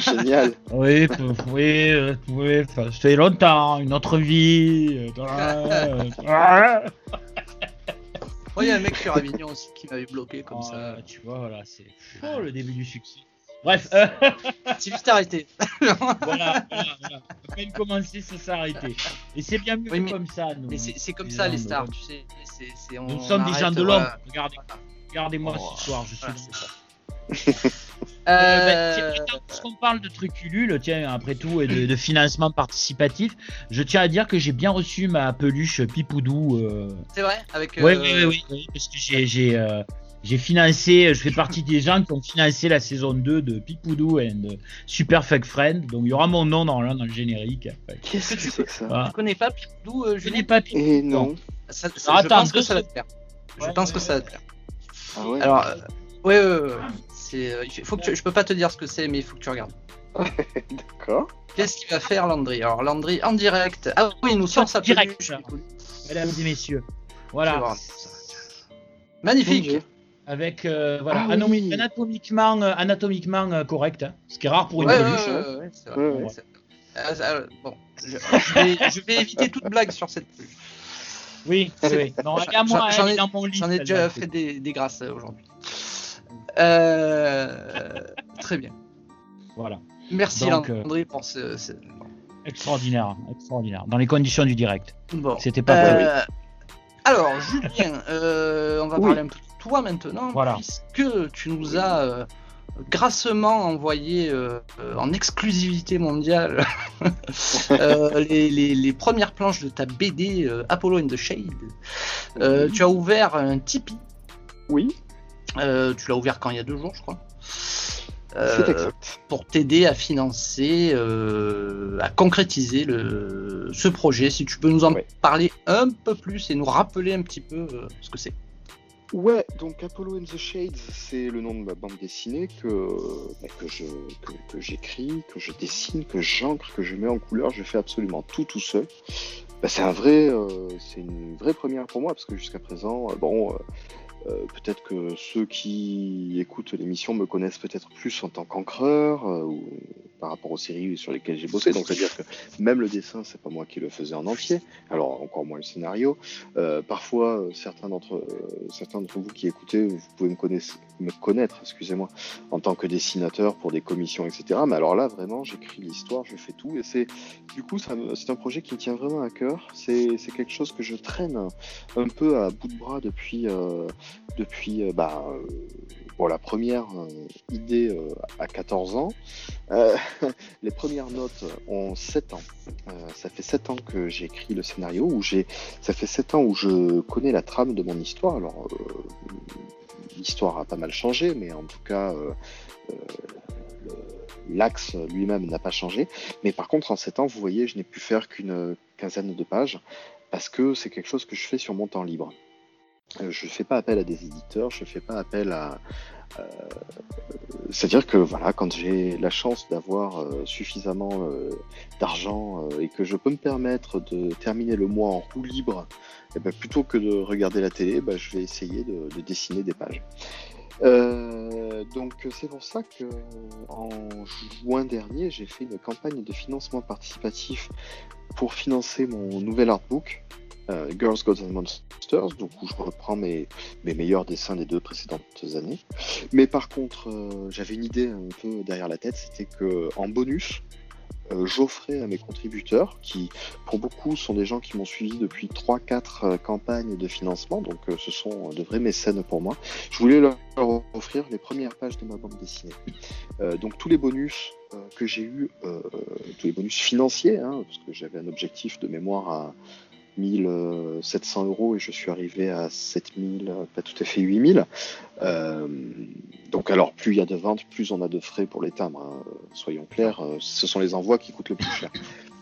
Génial Oui, oui, oui, ça fait longtemps, une autre vie. il y a un mec sur Avignon aussi qui m'avait bloqué comme oh, ça. Tu vois, voilà, c'est oh, le début du succès. Bref. Euh... c'est juste arrêté. voilà, voilà, voilà. À peine commencer, ça s'est arrêté. Et c'est bien mieux comme ça. Nous, mais c'est comme ça, les stars, tu sais. on, nous sommes des gens de l'homme. Regardez, regardez-moi oh. ce soir, je suis. Voilà, Euh, Euh, ben, Puisqu'on parle de trucs Ulule, tiens, après tout, et de, de financement participatif, je tiens à dire que j'ai bien reçu ma peluche Pipoudou. Euh... C'est vrai avec. Oui, euh, oui, oui, oui, parce que j'ai, j'ai, euh, j'ai financé, je fais partie des gens qui ont financé la saison 2 de Pipoudou et de Super Fuck Friend, donc il y aura mon nom dans, le- dans le générique. Qu'est-ce que c'est que ça? Voilà. Tu connais pas Pipoudou, euh, Je n'ai pas Pipoudou. Et non. Ça- ça- Alors, Je attends, pense que ça va te plaire. Je Ouais, pense ouais, que ça va te plaire. Ah ouais? Alors, euh, ouais, ouais, ouais, ouais. C'est, euh, il faut que tu- je peux pas te dire ce que c'est, mais il faut que tu regardes. D'accord. Qu'est-ce qu'il va faire Landry? Alors Landry en direct. Ah oui, il nous sort sa Direct. peluche. Mesdames et messieurs. Voilà. Magnifique. Avec euh, voilà, Ah oui. anatomiquement, euh, anatomiquement euh, correct, hein, ce qui est rare pour une Ouais, ouais, peluche. ouais, ouais, ouais, c'est vrai. Ouais, ouais. C'est- bon, je, je vais, je vais éviter toute blague sur cette peluche. Oui, oui. Non, J'en- elle est à moi, j'en mon lit. J'en ai déjà fait des, des grâces euh, aujourd'hui. Euh, très bien. Voilà, Merci Donc, euh, Landry pour ce. ce- extraordinaire, extraordinaire. Dans les conditions du direct. Bon. C'était pas prévu. Euh, alors, Julien, euh, on va Oui. parler un peu de toi maintenant, Voilà. puisque tu nous as euh, grassement envoyé euh, euh, en exclusivité mondiale euh, les, les- les premières planches de ta BD euh, Apollo in the Shade. Euh. Tu as ouvert un Tipeee. Oui, Euh, tu l'as ouvert quand il y a deux jours, je crois. Euh, c'est exact. pour t'aider à financer, euh, à concrétiser le, ce projet. Si tu peux nous en Ouais. parler un peu plus et nous rappeler un petit peu euh, ce que c'est. Ouais, donc Apollo and the Shades, c'est le nom de ma bande dessinée que, bah, que je que, que j'écris, que je dessine, que j'encre, que je mets en couleur. Je fais absolument tout tout seul. Bah, c'est un vrai, euh, c'est une vraie première pour moi parce que jusqu'à présent, euh, bon, euh, euh, peut-être que ceux qui écoutent l'émission me connaissent peut-être plus en tant qu'encreur euh, ou par rapport aux séries sur lesquelles j'ai bossé. Donc c'est-à-dire que même le dessin, c'est pas moi qui le faisais en entier. Alors encore moins le scénario. Euh, parfois, certains d'entre certains d'entre vous qui écoutez, vous pouvez me connaître, excusez-moi, en tant que dessinateur pour des commissions, etc. Mais alors là, vraiment, j'écris l'histoire, je fais tout, et c'est du coup, c'est un projet qui me tient vraiment à cœur. C'est quelque chose que je traîne un, peu à bout de bras depuis depuis euh, bah, euh, bon, la première euh, idée à 14 ans. Les premières notes ont 7 ans. Ça fait 7 ans que j'ai écrit le scénario, où ça fait 7 ans où je connais la trame de mon histoire. Alors, l'histoire a pas mal changé, mais en tout cas, l'axe lui-même n'a pas changé. Mais par contre, en 7 ans, vous voyez, je n'ai pu faire qu'une quinzaine de pages, parce que c'est quelque chose que je fais sur mon temps libre. Euh, je ne fais pas appel à des éditeurs, je ne fais pas appel à, euh, c'est-à-dire que voilà, quand j'ai la chance d'avoir euh, suffisamment d'argent et que je peux me permettre de terminer le mois en roue libre, eh ben, plutôt que de regarder la télé, ben, je vais essayer de, de dessiner des pages. Donc c'est pour ça que en juin dernier, j'ai fait une campagne de financement participatif pour financer mon nouvel artbook. Euh, Girls, Gods and Monsters, donc où je reprends mes, mes meilleurs dessins des deux précédentes années. Mais par contre, euh, j'avais une idée un peu derrière la tête, c'était que en bonus, euh, j'offrais à mes contributeurs, qui pour beaucoup sont des gens qui m'ont suivi depuis 3-4 euh, campagnes de financement, donc euh, ce sont de vrais mécènes pour moi, je voulais leur offrir les premières pages de ma bande dessinée. Donc tous les bonus que j'ai eu, tous les bonus financiers, hein, parce que j'avais un objectif de mémoire à 1700 euros et je suis arrivé à 7000, pas tout à fait 8000. Euh, donc alors plus il y a de ventes, plus on a de frais pour les timbres. hein. Soyons clairs, euh, ce sont les envois qui coûtent le plus cher.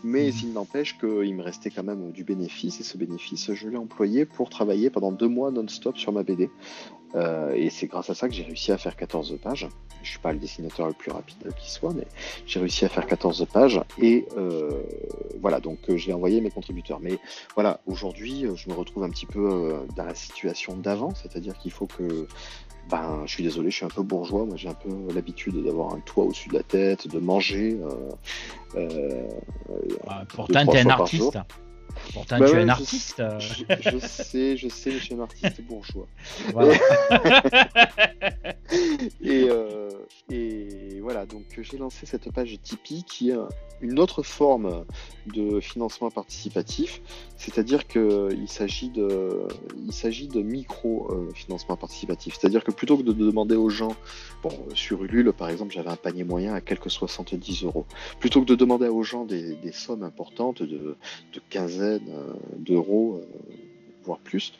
Mais il n'empêche qu'il me restait quand même du bénéfice et ce bénéfice, je l'ai employé pour travailler pendant deux mois non-stop sur ma BD. Euh, et c'est grâce à ça que j'ai réussi à faire 14 pages. Je suis pas le dessinateur le plus rapide qui soit, mais j'ai réussi à faire 14 pages. Et euh, voilà, donc euh, je l'ai envoyé à mes contributeurs. Mais voilà, aujourd'hui, euh, je me retrouve un petit peu dans la situation d'avant, c'est-à-dire qu'il faut que ben, je suis désolé, je suis un peu bourgeois. Moi, j'ai un peu l'habitude d'avoir un toit au-dessus de la tête, de manger. euh, euh, Ah, pourtant, t'es un artiste. Bah tu es un artiste. Euh. Je, sais, je sais, mais je suis un artiste bourgeois. Euh, et, voilà, donc j'ai lancé cette page Tipeee qui est une autre forme de financement participatif, c'est-à-dire qu'il euh, s'agit de, de micro-financement participatif. C'est-à-dire que plutôt que de demander aux gens, bon, sur Ulule par exemple, j'avais un panier moyen à quelques 70 euros, plutôt que de demander aux gens des, sommes importantes de, de 15 euh, d'euros, euh, voire plus.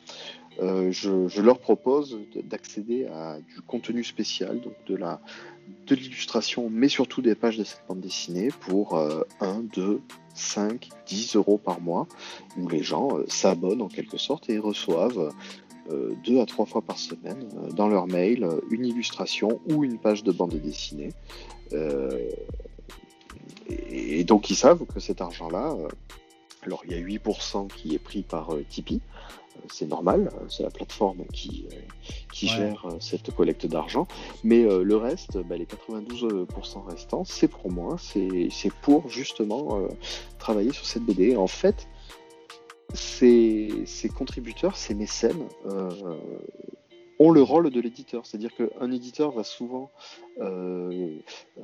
Euh, je, leur propose d'accéder à du contenu spécial, donc de la de l'illustration, mais surtout des pages de cette bande dessinée pour 1, 2, 5, 10 euros par mois, où les gens s'abonnent en quelque sorte et reçoivent deux à trois fois par semaine dans leur mail une illustration ou une page de bande dessinée. Et, donc ils savent que cet argent-là alors il y a 8% qui est pris par euh, Tipeee, euh, c'est normal, euh, c'est la plateforme qui, qui Ouais. gère cette collecte d'argent, mais euh, le reste, bah, les 92% restants, c'est pour moi, c'est c'est pour justement euh, travailler sur cette BD. En fait, ces, ces contributeurs, ces mécènes, ont le rôle de l'éditeur. C'est-à-dire qu'un éditeur va souvent euh, euh,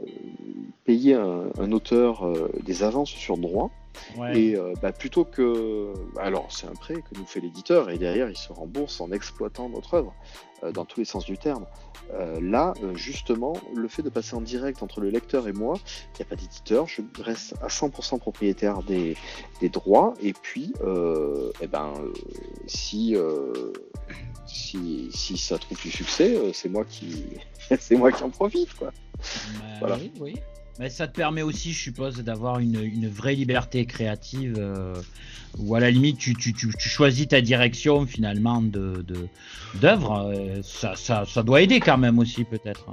payer un, un auteur euh, des avances sur droit. Ouais. Et euh, bah, plutôt que. Alors, c'est un prêt que nous fait l'éditeur, et derrière, il se rembourse en exploitant notre œuvre, euh, dans tous les sens du terme. Euh, là, justement, le fait de passer en direct entre le lecteur et moi, il n'y a pas d'éditeur, je reste à 100% propriétaire des, des droits, et puis, eh ben, si, si, si ça trouve du succès, c'est moi qui. c'est moi qui en profite, quoi. Bah, Voilà. Oui, oui. Mais ça te permet aussi, je suppose, d'avoir une, une vraie liberté créative euh, où à la limite tu, tu, tu, tu choisis ta direction finalement de de- d'œuvre. euh, ça, ça, ça doit aider quand même aussi peut-être.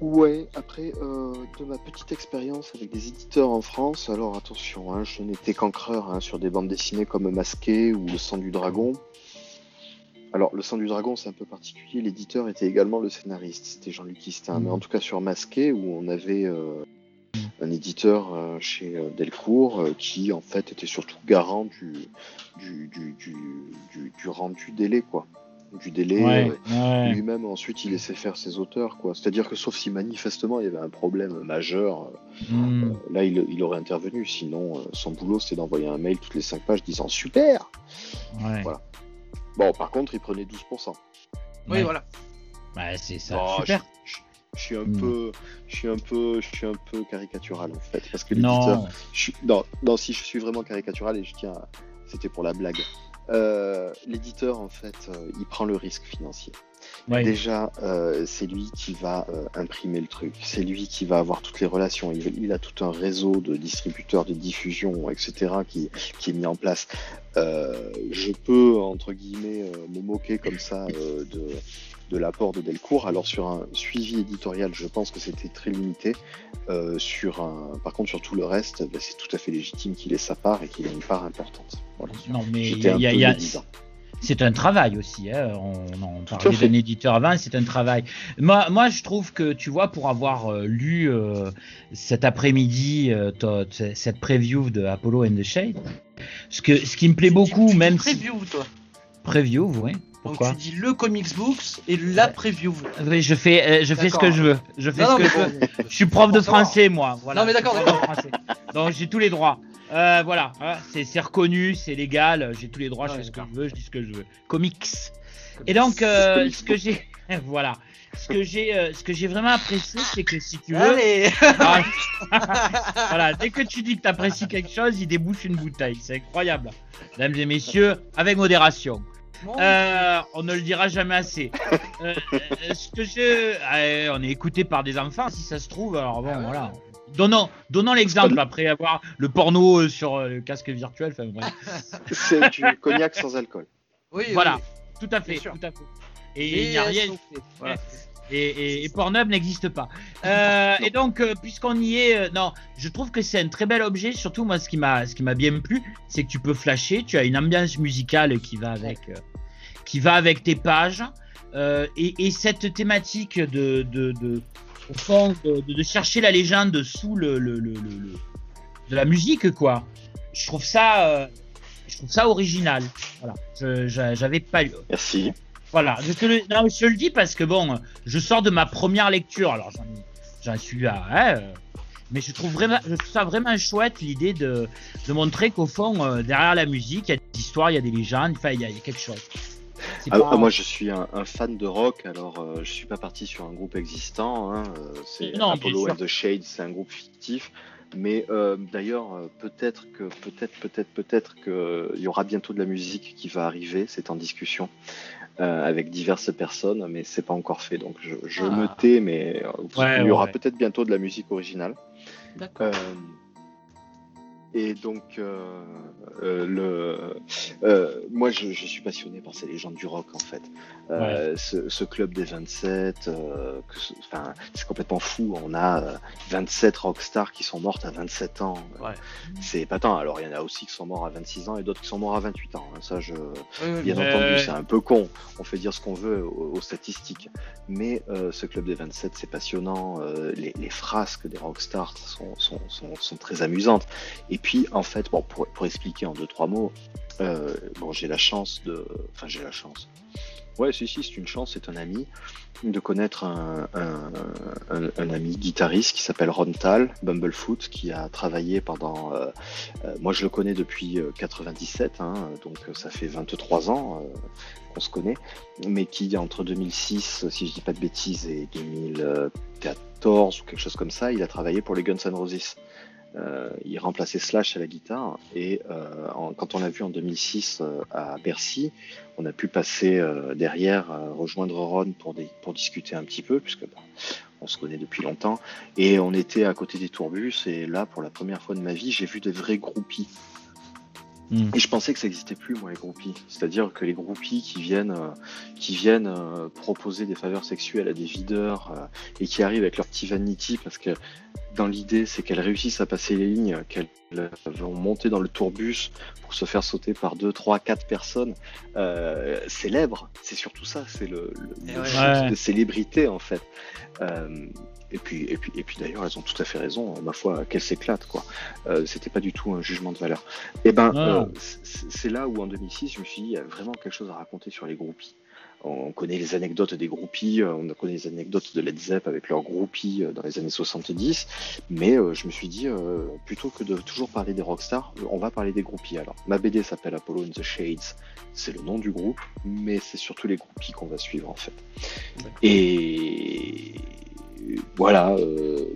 Ouais, après, euh, de ma petite expérience avec des éditeurs en France, alors attention, hein, je n'étais qu'encreur hein, sur des bandes dessinées comme Masqué ou Le sang du dragon. Alors, Le sang du dragon, c'est un peu particulier, l'éditeur était également le scénariste, c'était Jean-Luc Istin. Mais en tout cas, sur Masqué, où on avait euh, un éditeur euh, chez euh, Delcourt euh, qui, en fait, était surtout garant du, du, du, du, du, du rendu délai, quoi. Du délai. Ouais, ouais. lui-même ensuite il laissait faire ses auteurs quoi c'est à dire que sauf si manifestement il y avait un problème majeur Hmm. euh, là il, il aurait intervenu sinon euh, son boulot c'était d'envoyer un mail toutes les 5 pages disant super Ouais. Voilà. bon par contre il prenait 12% Oui, Ouais. voilà. Bah, c'est ça, Oh, super. je, je- je suis un Mm. peu je suis un peu je suis un peu caricatural en fait parce que Non. je non, non, si je suis vraiment caricatural et je tiens à... C'était pour la blague. Euh, L'éditeur, en fait, euh, il prend le risque financier. Ouais. Déjà, euh, c'est lui qui va imprimer le truc. C'est lui qui va avoir toutes les relations. Il, il a tout un réseau de distributeurs, de diffusion, etc. qui, qui est mis en place. Je peux, entre guillemets, me moquer comme ça de, de l'apport de Delcourt. Alors, sur un suivi éditorial, je pense que c'était très limité. Euh, sur un... Par contre, sur tout le reste, bah, c'est tout à fait légitime qu'il ait sa part et qu'il ait une part importante. Voilà. Non, mais il y y a- c'est un travail aussi. Hein. On, on parlait d'un éditeur avant, c'est un travail. Moi, moi, je trouve que tu vois, pour avoir euh, lu euh, cet après-midi euh, cette preview de Apollo and the Shade, ce que ce qui me plaît beaucoup, tu même si preview, toi. preview, oui. Donc tu dis le comics books et la Ouais. preview. Oui, je fais, euh, je fais ce que je veux. Je fais Non, ce non, que je veux. Je suis prof de français, moi. Voilà. Non, mais Je suis d'accord, prof de français. Donc j'ai tous les droits. Euh, voilà, hein, c'est c'est reconnu, c'est légal. J'ai tous les droits. je fais ce que je veux, je dis ce que je veux. Comics. Et donc, euh, ce que j'ai, voilà, ce que j'ai, euh, ce que j'ai vraiment apprécié, c'est que si tu veux, Allez voilà, dès que tu dis que tu apprécies quelque chose, il débouche une bouteille. C'est incroyable. Mesdames et messieurs, avec modération. Euh, on ne le dira jamais assez. Euh, ce que je, on est écouté par des enfants, si ça se trouve. Alors bon, Ah voilà. Donnons, donnons l'exemple après avoir le porno euh, sur le casque virtuel. Enfin, bref. C'est du cognac sans alcool. oui, Voilà, oui. tout à fait, Bien sûr. tout à fait. Et il n'y a rien. Voilà. Et, et, et Pornhub n'existe pas. Euh, et donc, euh, puisqu'on y est, euh, non, je trouve que c'est un très bel objet. Surtout, moi, ce qui m'a, ce qui m'a bien plu, c'est que tu peux flasher. Tu as une ambiance musicale qui va avec, euh, qui va avec tes pages. Euh, et, et cette thématique de, de, de au fond, de, de- chercher la légende sous le, le, le, le- le- de la musique, quoi. Je trouve ça, euh, je trouve ça original. Voilà. J'avais pas lu. Merci. Voilà. Je te le, non, je te le dis parce que bon, je sors de ma première lecture. Alors j'en suis à. hein, euh, mais je trouve vraiment, je trouve ça vraiment chouette l'idée de, de montrer qu'au fond, euh, derrière la musique, il y a des histoires, il y a des légendes, enfin, il y, y a quelque chose. Ah, pas- moi, je suis un, un fan de rock, alors euh, je suis pas parti sur un groupe existant. hein, euh, c'est Non, Apollo and the Shades, c'est un groupe fictif. Mais d'ailleurs, peut-être que, peut-être, peut-être, peut-être que il y aura bientôt de la musique qui va arriver. C'est en discussion euh, avec diverses personnes, mais c'est pas encore fait. Donc, je, je Ah. me tais, mais euh, Ouais, il y aura ouais. peut-être bientôt de la musique originale. D'accord. Euh, et donc, euh, euh, le, euh, moi, je, je suis passionné par ces légendes du rock, en fait. Euh, ce, ce club des 27, euh, enfin, c'est complètement fou. On a euh, 27 rockstars qui sont mortes à 27 ans. Ouais. C'est épatant. Alors, il y en a aussi qui sont morts à 26 ans et d'autres qui sont morts à 28 ans. hein. Ça, je, Bien Ouais, entendu, ouais. c'est un peu con. On fait dire ce qu'on veut aux, aux statistiques. Mais euh, ce club des 27, c'est passionnant. Euh, les, les frasques des rockstars sont, sont, sont, sont très amusantes. Et puis, en fait, bon, pour, pour expliquer en deux, trois mots, euh, bon, j'ai la chance de. Enfin, j'ai la chance. Ouais, si, si, c'est une chance, c'est un ami de connaître un, un, ami guitariste qui s'appelle Ron Tal, Bumblefoot, qui a travaillé pendant. euh, euh, moi, je le connais depuis euh, 97, hein, donc ça fait 23 ans qu'on se connaît, mais qui, entre 2006, si je dis pas de bêtises, et 2014 ou quelque chose comme ça, il a travaillé pour les Guns N' Roses. Euh, il remplaçait Slash à la guitare et euh, en- quand on l'a vu en 2006 euh, à Bercy, on a pu passer derrière, rejoindre Ron pour, des, pour discuter un petit peu puisque bah, on se connaît depuis longtemps. Et on était à côté des tourbus et là pour la première fois de ma vie j'ai vu des vrais groupies. Mm. et je pensais que ça n'existait plus moi les groupies. C'est-à-dire que les groupies qui viennent qui viennent proposer des faveurs sexuelles à des videurs et qui arrivent avec leur petit vanity parce que dans l'idée, c'est qu'elles réussissent à passer les lignes, qu'elles euh, vont monter dans le tourbus pour se faire sauter par deux, trois, quatre personnes euh, célèbres. C'est surtout ça, c'est le, le, Eh le ouais. de célébrité en fait. Euh, et puis, et puis, et puis d'ailleurs, elles ont tout à fait raison. Ma foi, qu'elles s'éclatent quoi. Euh, C'était pas du tout un jugement de valeur. Et ben, euh, c'est c'est là où en 2006, je me suis dit, il y a vraiment quelque chose à raconter sur les groupies. On connaît les anecdotes des groupies, euh, on connaît les anecdotes de Led Zepp avec leurs groupies euh, dans les années 70, mais euh, je me suis dit, plutôt que de toujours parler des rockstars, on va parler des groupies. Alors, ma BD s'appelle Apollo in the Shades, c'est le nom du groupe, mais c'est surtout les groupies qu'on va suivre en fait. Et voilà,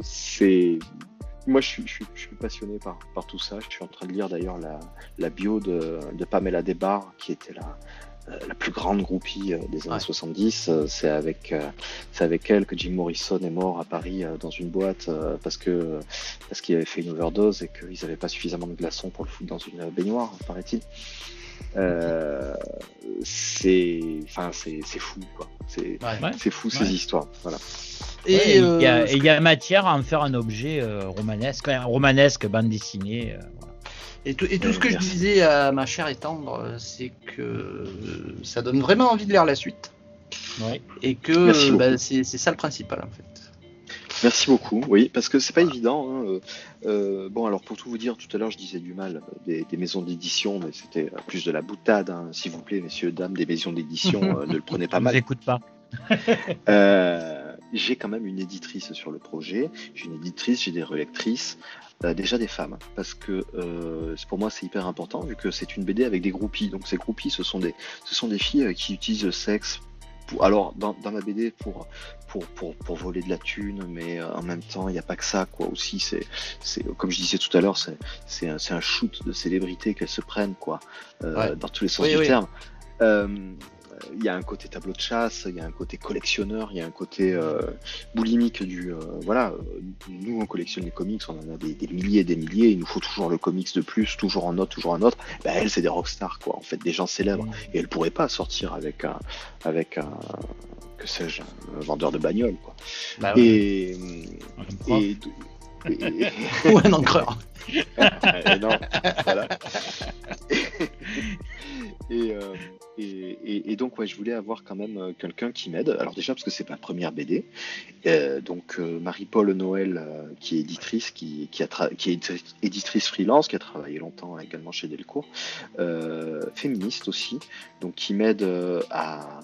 c'est. Moi, je suis, je, suis, je suis passionné par, par tout ça. Je suis en train de lire d'ailleurs la, la bio de, de Pamela Debar, qui était la, la plus grande groupie euh, des années Ouais. 70. Euh, C'est avec, euh, c'est avec elle que Jim Morrison est mort à Paris euh, dans une boîte euh, parce que parce qu'il avait fait une overdose et qu'ils n'avaient pas suffisamment de glaçons pour le foutre dans une baignoire, paraît-il. Euh, c'est, enfin, c'est, c'est fou, quoi. C'est, Ouais. Fou Ouais. ces histoires. Voilà. Et, Ouais, il y, euh, a- y matière à en faire un objet euh, romanesque, un romanesque, bande dessinée. Et tout, et tout Ouais, ce que merci. je disais à ma chère et tendre, euh, c'est que euh, ça donne vraiment envie de lire la suite. Ouais. Et que euh, bah, beaucoup. c'est c'est ça le principal en fait. Merci beaucoup. Oui, parce que c'est pas évident. hein, euh, bon, alors pour tout vous dire, tout à l'heure, je disais du mal des, des maisons d'édition, mais c'était plus de la boutade. hein. S'il vous plaît, messieurs, dames, des maisons d'édition, euh, ne le prenez pas Je vous mal. écoute pas. Euh, j'ai quand même une éditrice sur le projet. J'ai une éditrice, j'ai des relectrices, euh, déjà des femmes, parce que euh, pour moi c'est hyper important vu que c'est une BD avec des groupies. Donc ces groupies, ce sont des, ce sont des filles euh, qui utilisent le sexe. Pour, alors dans, dans ma BD pour, pour, pour, pour voler de la thune, mais euh, en même temps il n'y a pas que ça quoi. Aussi c'est, c'est comme je disais tout à l'heure, c'est, c'est, un, c'est un shoot de célébrité qu'elles se prennent quoi, euh, Ouais. dans tous les sens Oui, du oui. terme. Euh, il y a un côté tableau de chasse, il y a un côté collectionneur, il y a un côté euh, boulimique du euh, voilà. Nous on collectionne les comics, on en a des, des milliers et des milliers. Il nous faut toujours le comics de plus, toujours un autre, toujours un autre. Ben, elles c'est des rockstars quoi, en fait des gens célèbres et elles pourraient pas sortir avec un avec un que sais-je un vendeur de bagnole quoi. Bah, ouais. Et- Ou un encreur. non, voilà. euh, et, donc, ouais, je voulais avoir quand même euh, quelqu'un qui m'aide. Alors déjà parce que c'est ma première BD. Euh, donc Marie-Paul Noël, qui est éditrice, qui, qui, a qui est éditrice freelance, qui a travaillé longtemps également chez Delcourt, féministe aussi, donc qui m'aide à,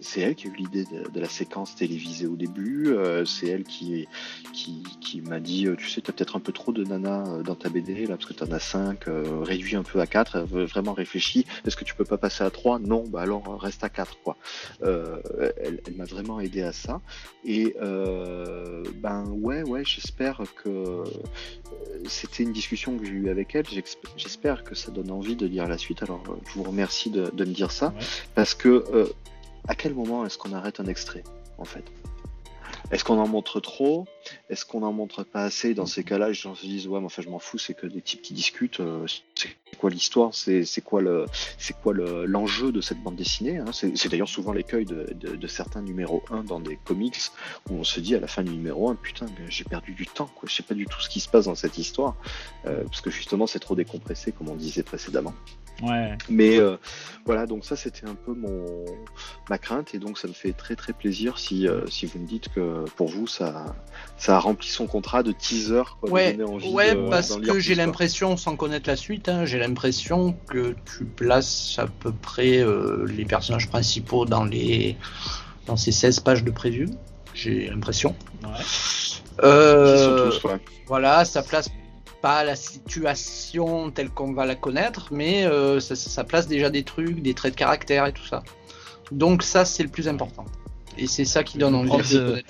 c'est elle qui a eu l'idée de, la séquence télévisée au début. c'est elle qui, qui, qui m'a dit, tu sais, tu as peut-être un peu trop de nana dans ta BD là, parce que tu en as 5, réduit un peu à 4, vraiment réfléchi. Est-ce que tu peux pas passer à 3 Non, bah alors reste à 4 quoi. Euh, elle, m'a vraiment aidé à ça. Et euh, ben ouais, ouais, j'espère que euh, c'était une discussion que j'ai eue avec elle. J'espère que ça donne envie de lire la suite. Alors je vous remercie de, me dire ça. Parce que à quel moment est-ce qu'on arrête un extrait en fait? Est-ce qu'on en montre trop? Est-ce qu'on en montre pas assez? Dans ces cas-là, les gens se disent ouais, mais enfin je m'en fous, c'est que des types qui discutent. Euh, c'est quoi l'histoire? C'est quoi le c'est quoi l'enjeu de cette bande dessinée hein? C'est d'ailleurs souvent l'écueil de, certains numéros 1 dans des comics où on se dit à la fin du numéro 1 putain j'ai perdu du temps quoi. Je sais pas du tout ce qui se passe dans cette histoire euh, parce que justement c'est trop décompressé comme on disait précédemment. Ouais. Mais euh, voilà, donc ça c'était un peu mon ma crainte et donc ça me fait très très plaisir si, euh, si vous me dites que pour vous ça ça a rempli son contrat de teaser. ouais, ouais parce que j'ai l'impression, sans connaître la suite, hein, j'ai l'impression que tu places à peu près euh, les personnages principaux dans les dans ces 16 pages de preview. J'ai l'impression. Ouais. Voilà, ça place pas la situation telle qu'on va la connaître, mais euh, ça, place déjà des trucs, des traits de caractère et tout ça. Donc ça, c'est le plus important. Et c'est ça qui donne envie de,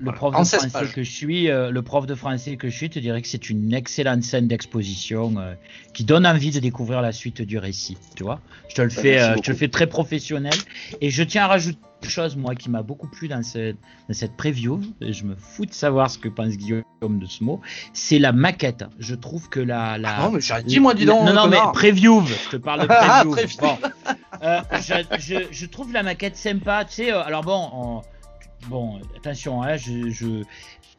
le prof de français que je suis, euh, le prof de français que je suis, te dirais que c'est une excellente scène d'exposition euh, qui donne envie de découvrir la suite du récit. Tu vois, je te le bah, fais, je te le fais très professionnel. Et je tiens à rajouter une chose, moi, qui m'a beaucoup plu dans, dans cette preview. Et je me fous de savoir ce que pense Guillaume de ce mot. C'est la maquette. Je trouve que la, la. Ah non, mais j'ai dit moi, dis donc. Non, non, mais preview. Je te parle de ah, preview. bon. euh, je, je, je, trouve la maquette sympa. Tu sais, euh, alors bon. On, bon, attention, hein, je,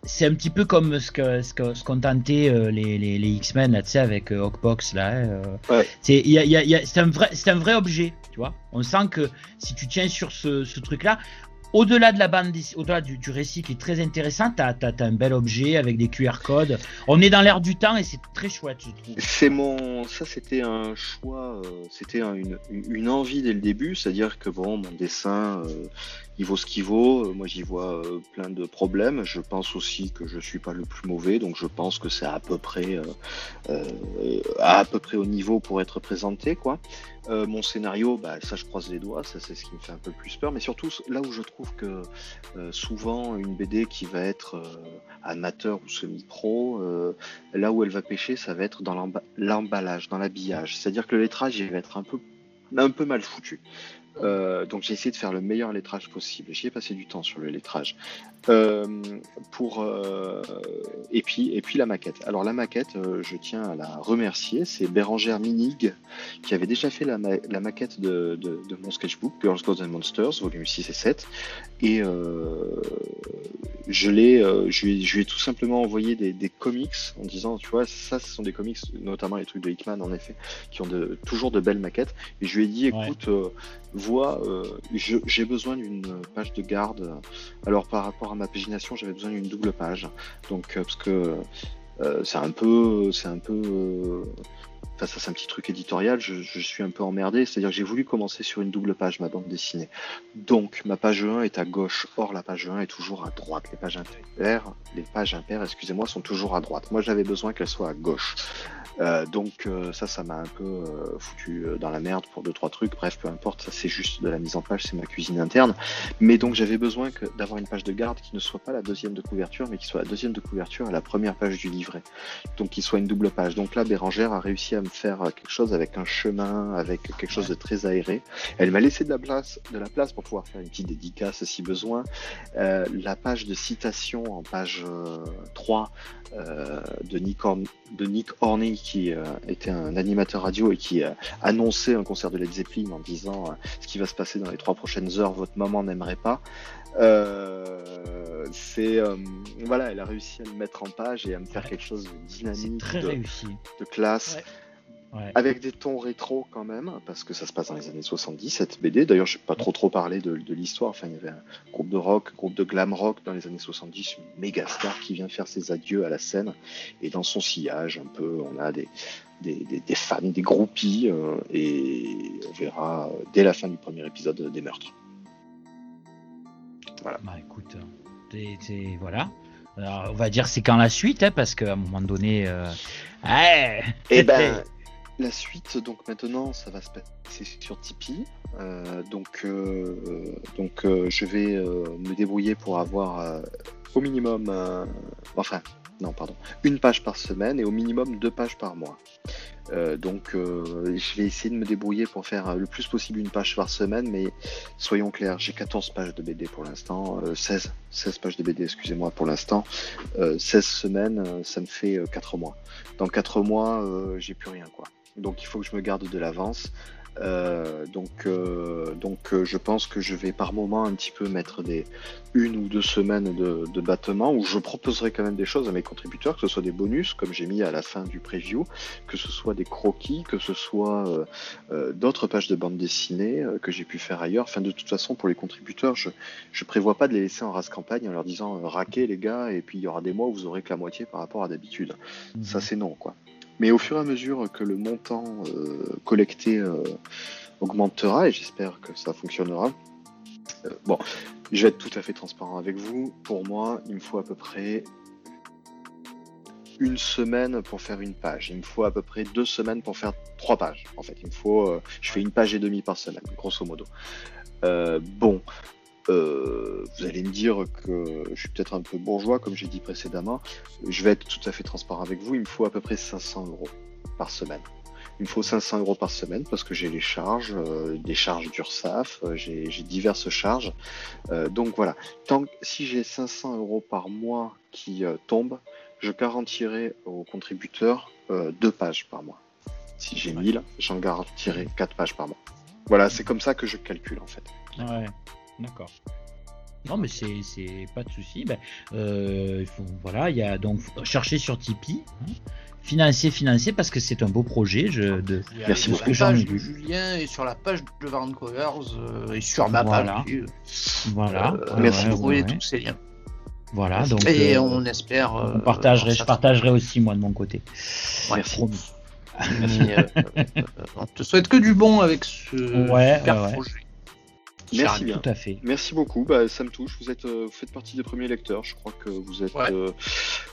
c'est un petit peu comme ce que ce que ce qu'ont tenté euh, les, les, les X-Men là, tu sais, avec euh, Hawkbox là. Hein, euh. C'est y a, y a, c'est un vrai c'est un vrai objet, tu vois. On sent que si tu tiens sur ce, ce truc là, au-delà de la bande, au-delà du, du, récit qui est très intéressant, tu as, un bel objet avec des QR codes. On est dans l'air du temps et c'est très chouette, je trouve. C'est mon, ça c'était un choix, euh, c'était une, une, envie dès le début, c'est-à-dire que bon, mon dessin, il vaut ce qu'il vaut. Euh, moi, j'y vois plein de problèmes. Je pense aussi que je suis pas le plus mauvais, donc je pense que c'est à peu près, à peu près au niveau pour être présenté, quoi. Euh, mon scénario, bah, ça je croise les doigts, ça c'est ce qui me fait un peu plus peur, mais surtout là où je trouve que euh, souvent une BD qui va être euh, amateur ou semi-pro, là où elle va pêcher, ça va être dans l'emballage, dans l'habillage. C'est-à-dire que le lettrage, il va être un peu, un peu mal foutu. Donc j'ai essayé de faire le meilleur lettrage possible. J'y ai passé du temps sur le lettrage. Euh, pour euh, et puis et puis la maquette. Alors la maquette, euh, je tiens à la remercier. C'est Bérangère Minig qui avait déjà fait la, la maquette de, de, de, mon sketchbook Girls, Gods and Monsters, volume 6 et 7. Et je l'ai, je, lui, je lui ai tout simplement envoyé des, des, comics en disant, tu vois, ça, ce sont des comics, notamment les trucs de Hickman en effet, qui ont de, toujours de belles maquettes. Et je lui ai dit, écoute, vois, j'ai besoin d'une page de garde. Alors par rapport à ma pagination, j'avais besoin d'une double page. Donc, euh, parce que euh, c'est un peu, c'est un peu, euh, ça c'est un petit truc éditorial. Je, suis un peu emmerdé, c'est-à-dire que j'ai voulu commencer sur une double page ma bande dessinée. Donc ma page 1 est à gauche, or la page 1 est toujours à droite. Les pages impaires, les pages impaires, excusez-moi, sont toujours à droite. Moi j'avais besoin qu'elles soient à gauche. Euh, donc euh, ça, ça m'a un peu euh, foutu dans la merde pour deux trois trucs. Bref, peu importe, ça c'est juste de la mise en page, c'est ma cuisine interne. Mais donc j'avais besoin d'avoir une page de garde qui ne soit pas la deuxième de couverture, mais qui soit la deuxième de couverture à la première page du livret. Donc qui soit une double page. Donc là, Bérangère a réussi à me faire quelque chose avec un chemin, avec quelque chose de très aéré. Elle m'a laissé de la place, de la place pour pouvoir faire une petite dédicace si besoin. la page de citation en page 3 de Nick, de Nick Horning qui euh, était un animateur radio et qui a annoncé un concert de Led Zeppelin en disant euh, ce qui va se passer dans les trois prochaines heures, votre maman n'aimerait pas. Euh, c'est voilà, elle a réussi à me mettre en page et à me faire quelque chose de dynamique, très de, réussi. de classe. Avec des tons rétro quand même, parce que ça se passe dans les années 70, cette BD. D'ailleurs, je n'ai pas trop trop parlé de, l'histoire. Enfin, il y avait un groupe de rock, groupe de glam rock dans les années 70, une méga star qui vient faire ses adieux à la scène. Et dans son sillage, un peu, on a des, des, fans, des groupies, euh, et on verra dès la fin du premier épisode des meurtres. Voilà. Bah écoute, voilà. on va dire c'est quand la suite, hein, parce qu'à un moment donné. Euh... Eh ben, la suite, donc maintenant, ça va se passer sur Tipeee. Euh, donc, euh, donc euh, je vais me débrouiller pour avoir au minimum, enfin, non, pardon, une page par semaine et au minimum deux pages par mois. donc, je vais essayer de me débrouiller pour faire le plus possible une page par semaine, mais soyons clairs, j'ai 14 pages de BD pour l'instant, 16, 16 pages de BD, excusez-moi, pour l'instant, 16 semaines, ça me fait 4 mois. Dans 4 mois, j'ai plus rien, quoi donc il faut que je me garde de l'avance. Euh, donc, euh, donc euh, je pense que je vais par moment un petit peu mettre des une ou deux semaines de, de, battement où je proposerai quand même des choses à mes contributeurs, que ce soit des bonus comme j'ai mis à la fin du preview, que ce soit des croquis, que ce soit d'autres pages de bande dessinée que j'ai pu faire ailleurs. Enfin, de toute façon, pour les contributeurs, je je prévois pas de les laisser en race campagne en leur disant raquez les gars et puis il y aura des mois où vous aurez que la moitié par rapport à d'habitude. Mmh. Ça c'est non quoi. Mais au fur et à mesure que le montant euh, collecté euh, augmentera, et j'espère que ça fonctionnera, euh, bon, je vais être tout à fait transparent avec vous. Pour moi, il me faut à peu près une semaine pour faire une page. Il me faut à peu près deux semaines pour faire trois pages. En fait, il me faut, je fais une page et demie par semaine, grosso modo. bon, euh, vous allez me dire que je suis peut-être un peu bourgeois, comme j'ai dit précédemment. Je vais être tout à fait transparent avec vous. Il me faut à peu près 500 euros par semaine. Il me faut 500 euros par semaine parce que j'ai les charges, euh, des charges d'URSAF, euh, j'ai diverses charges. donc voilà, tant si j'ai 500 euros par mois qui tombent, je garantirai aux contributeurs deux pages par mois. Si j'ai 1000, j'en garantirai quatre pages par mois. Voilà, c'est comme ça que je calcule en fait. Ouais. D'accord. Non, mais c'est pas de souci. Ben, euh, voilà, il y a donc chercher sur Tipeee, hein, financer, financer, parce que c'est un beau projet. Je, de, Merci beaucoup. J'en ai Julien et sur la page de Vancouver euh, et sur ma voilà. page. Voilà. Euh, merci de trouver tous ces liens. Voilà, donc. Et on espère. on je partagerai aussi moi de mon côté. Merci. on te souhaite que du bon avec ce super projet. Merci bien. Tout à fait. Merci beaucoup. Bah, ça me touche. Vous êtes, euh, faites partie des premiers lecteurs. Je crois que vous êtes. Euh,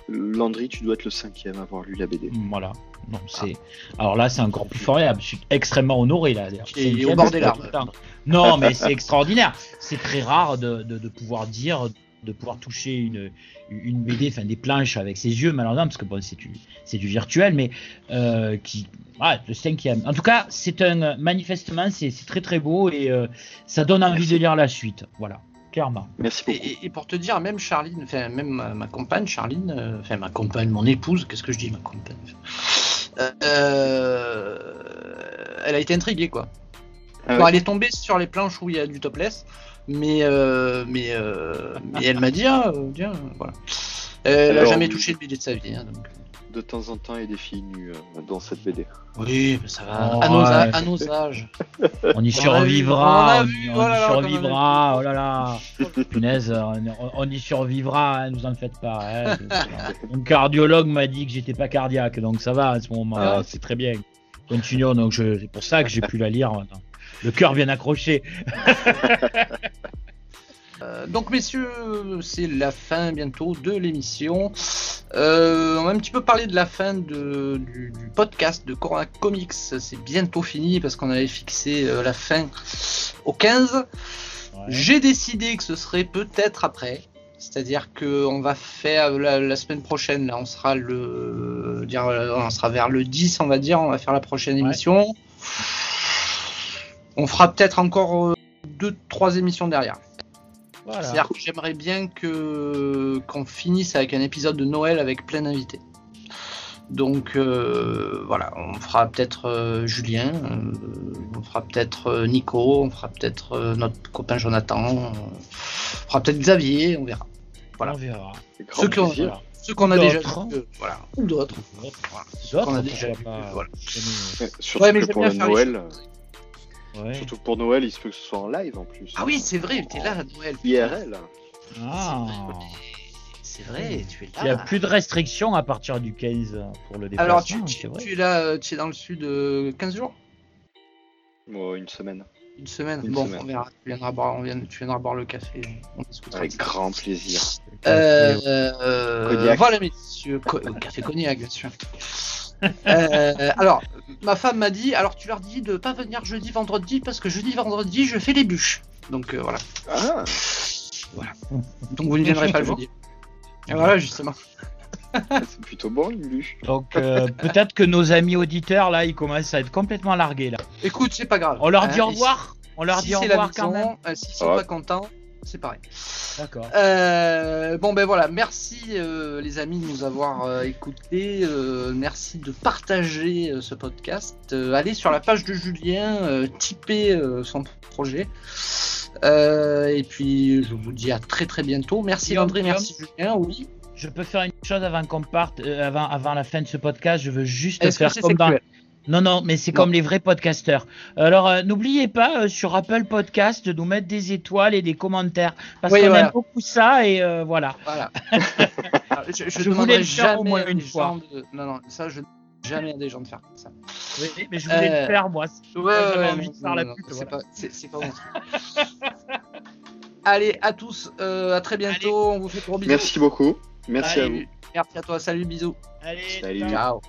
Landry, tu dois être le cinquième à avoir lu la BD. Voilà. Non, c'est. Alors là, c'est encore plus formidable. Je suis extrêmement honoré là. Et au bord des larmes. Non, mais c'est extraordinaire. C'est très rare de, de, pouvoir dire de pouvoir toucher une, une BD, enfin des planches avec ses yeux, malheureusement, parce que bon, c'est du, c'est du virtuel, mais euh, qui, ah, le cinquième. En tout cas, c'est un, manifestement, c'est, très très beau et euh, ça donne envie de lire la suite. Voilà. Clairement. Merci beaucoup. Et, pour te dire, même Charline, enfin même ma, compagne, Charline, euh, enfin ma compagne, mon épouse, qu'est-ce que je dis, ma compagne Elle a été intriguée, quoi. Ah elle est tombée sur les planches où il y a du topless, mais, euh, mais, euh, mais elle m'a dit, ah, tiens, voilà. Elle n'a jamais touché le BD de sa vie. Hein, donc. De temps en temps, il y a des filles nues euh, dans cette BD. Oui, mais ça va. Oh, à, nos à, nos âges. On y survivra. On, y survivra. Oh là là. Punaise, on, y survivra. Hein, nous en faites pas. Hein, Mon cardiologue m'a dit que j'étais pas cardiaque, donc ça va à ce moment. ah. C'est très bien. Continuons. Donc c'est pour ça que j'ai pu la lire maintenant. Le cœur vient accroché. Euh, donc messieurs, c'est la fin bientôt de l'émission. Euh, on va un petit peu parler de la fin de, du, podcast de Corona Comics. C'est bientôt fini parce qu'on avait fixé euh, la fin au 15. J'ai décidé que ce serait peut-être après. C'est-à-dire que on va faire la, semaine prochaine, là, on sera le, dire, on sera vers le 10, on va dire, on va faire la prochaine émission. On fera peut-être encore euh, deux, trois émissions derrière. C'est-à-dire que j'aimerais bien que qu'on finisse avec un épisode de Noël avec plein d'invités. Donc euh, voilà, on fera peut-être euh, Julien, on fera peut-être Nico, on fera peut-être notre copain Jonathan, on fera peut-être Xavier, on verra. Voilà. On verra. Ceux qui, ont, Ceux qu'on a déjà euh, voilà, ou d'autres. Voilà, ceux D'autres, qu'on a déjà voilà. Ouais, Surtout Ouais, mais pour le Noël, Ouais. surtout que pour Noël, il se peut que ce soit en live en plus. Ah oui, c'est vrai, t'es là à Noël. IRL. Ah. C'est vrai, tu es là. Il n'y a plus de restrictions à partir du 15 pour le déplacement. Alors, tu, c'est tu, vrai. tu es là, euh, tu es dans le sud euh, 15 jours? Bon, une semaine. Une semaine Une Bon, semaine. on verra. Tu viendras boire, on vient- tu viendras boire le café. On discutera. Avec grand plaisir. Euh, euh, Cognac. Voilà, messieurs. Co- euh, café cognac, bien sûr. Euh, alors, ma femme m'a dit alors tu leur dis de pas venir jeudi, vendredi, parce que jeudi, vendredi, je fais les bûches. Donc euh, voilà. Ah, Donc vous ne viendrez pas le jeudi. Et voilà, justement. c'est plutôt bon une bûche. Donc euh, peut-être que nos amis auditeurs là, ils commencent à être complètement largués là. Écoute, c'est pas grave. On leur Hein, dit au et revoir. On leur si dit au revoir quand même. S'ils sont Ouais. pas contents, c'est pareil. D'accord. Euh, bon ben voilà, merci euh, les amis de nous avoir euh, écoutés, euh, merci de partager euh, ce podcast. Euh, allez sur la page de Julien, euh, typez euh, son projet. Euh, et puis je vous dis à très très bientôt. Merci Guillaume, André, merci Julien. Oui. Je peux faire une chose avant qu'on parte, euh, avant, avant la fin de ce podcast. Je veux juste Est-ce que faire c'est comme dans. Non, non, mais c'est comme les vrais podcasteurs. Alors, euh, n'oubliez pas euh, sur Apple Podcast de nous mettre des étoiles et des commentaires. Parce Oui, qu'on voilà. aime beaucoup ça et euh, voilà. Voilà. Alors, je je, Je voulais le faire au jamais moins à une fois. de- Non, non, ça je jamais à des gens de faire ça. Oui, mais je voulais Euh, le faire moi. Ouais, j'avais ouais, envie non, de faire la non, pute, c'est voilà. pas, truc. Allez, à tous, euh, à très bientôt. On vous fait de gros bisous. Merci beaucoup. Merci à vous. Merci à toi. Salut, bisous. Allez, Salut. ciao. Ciao.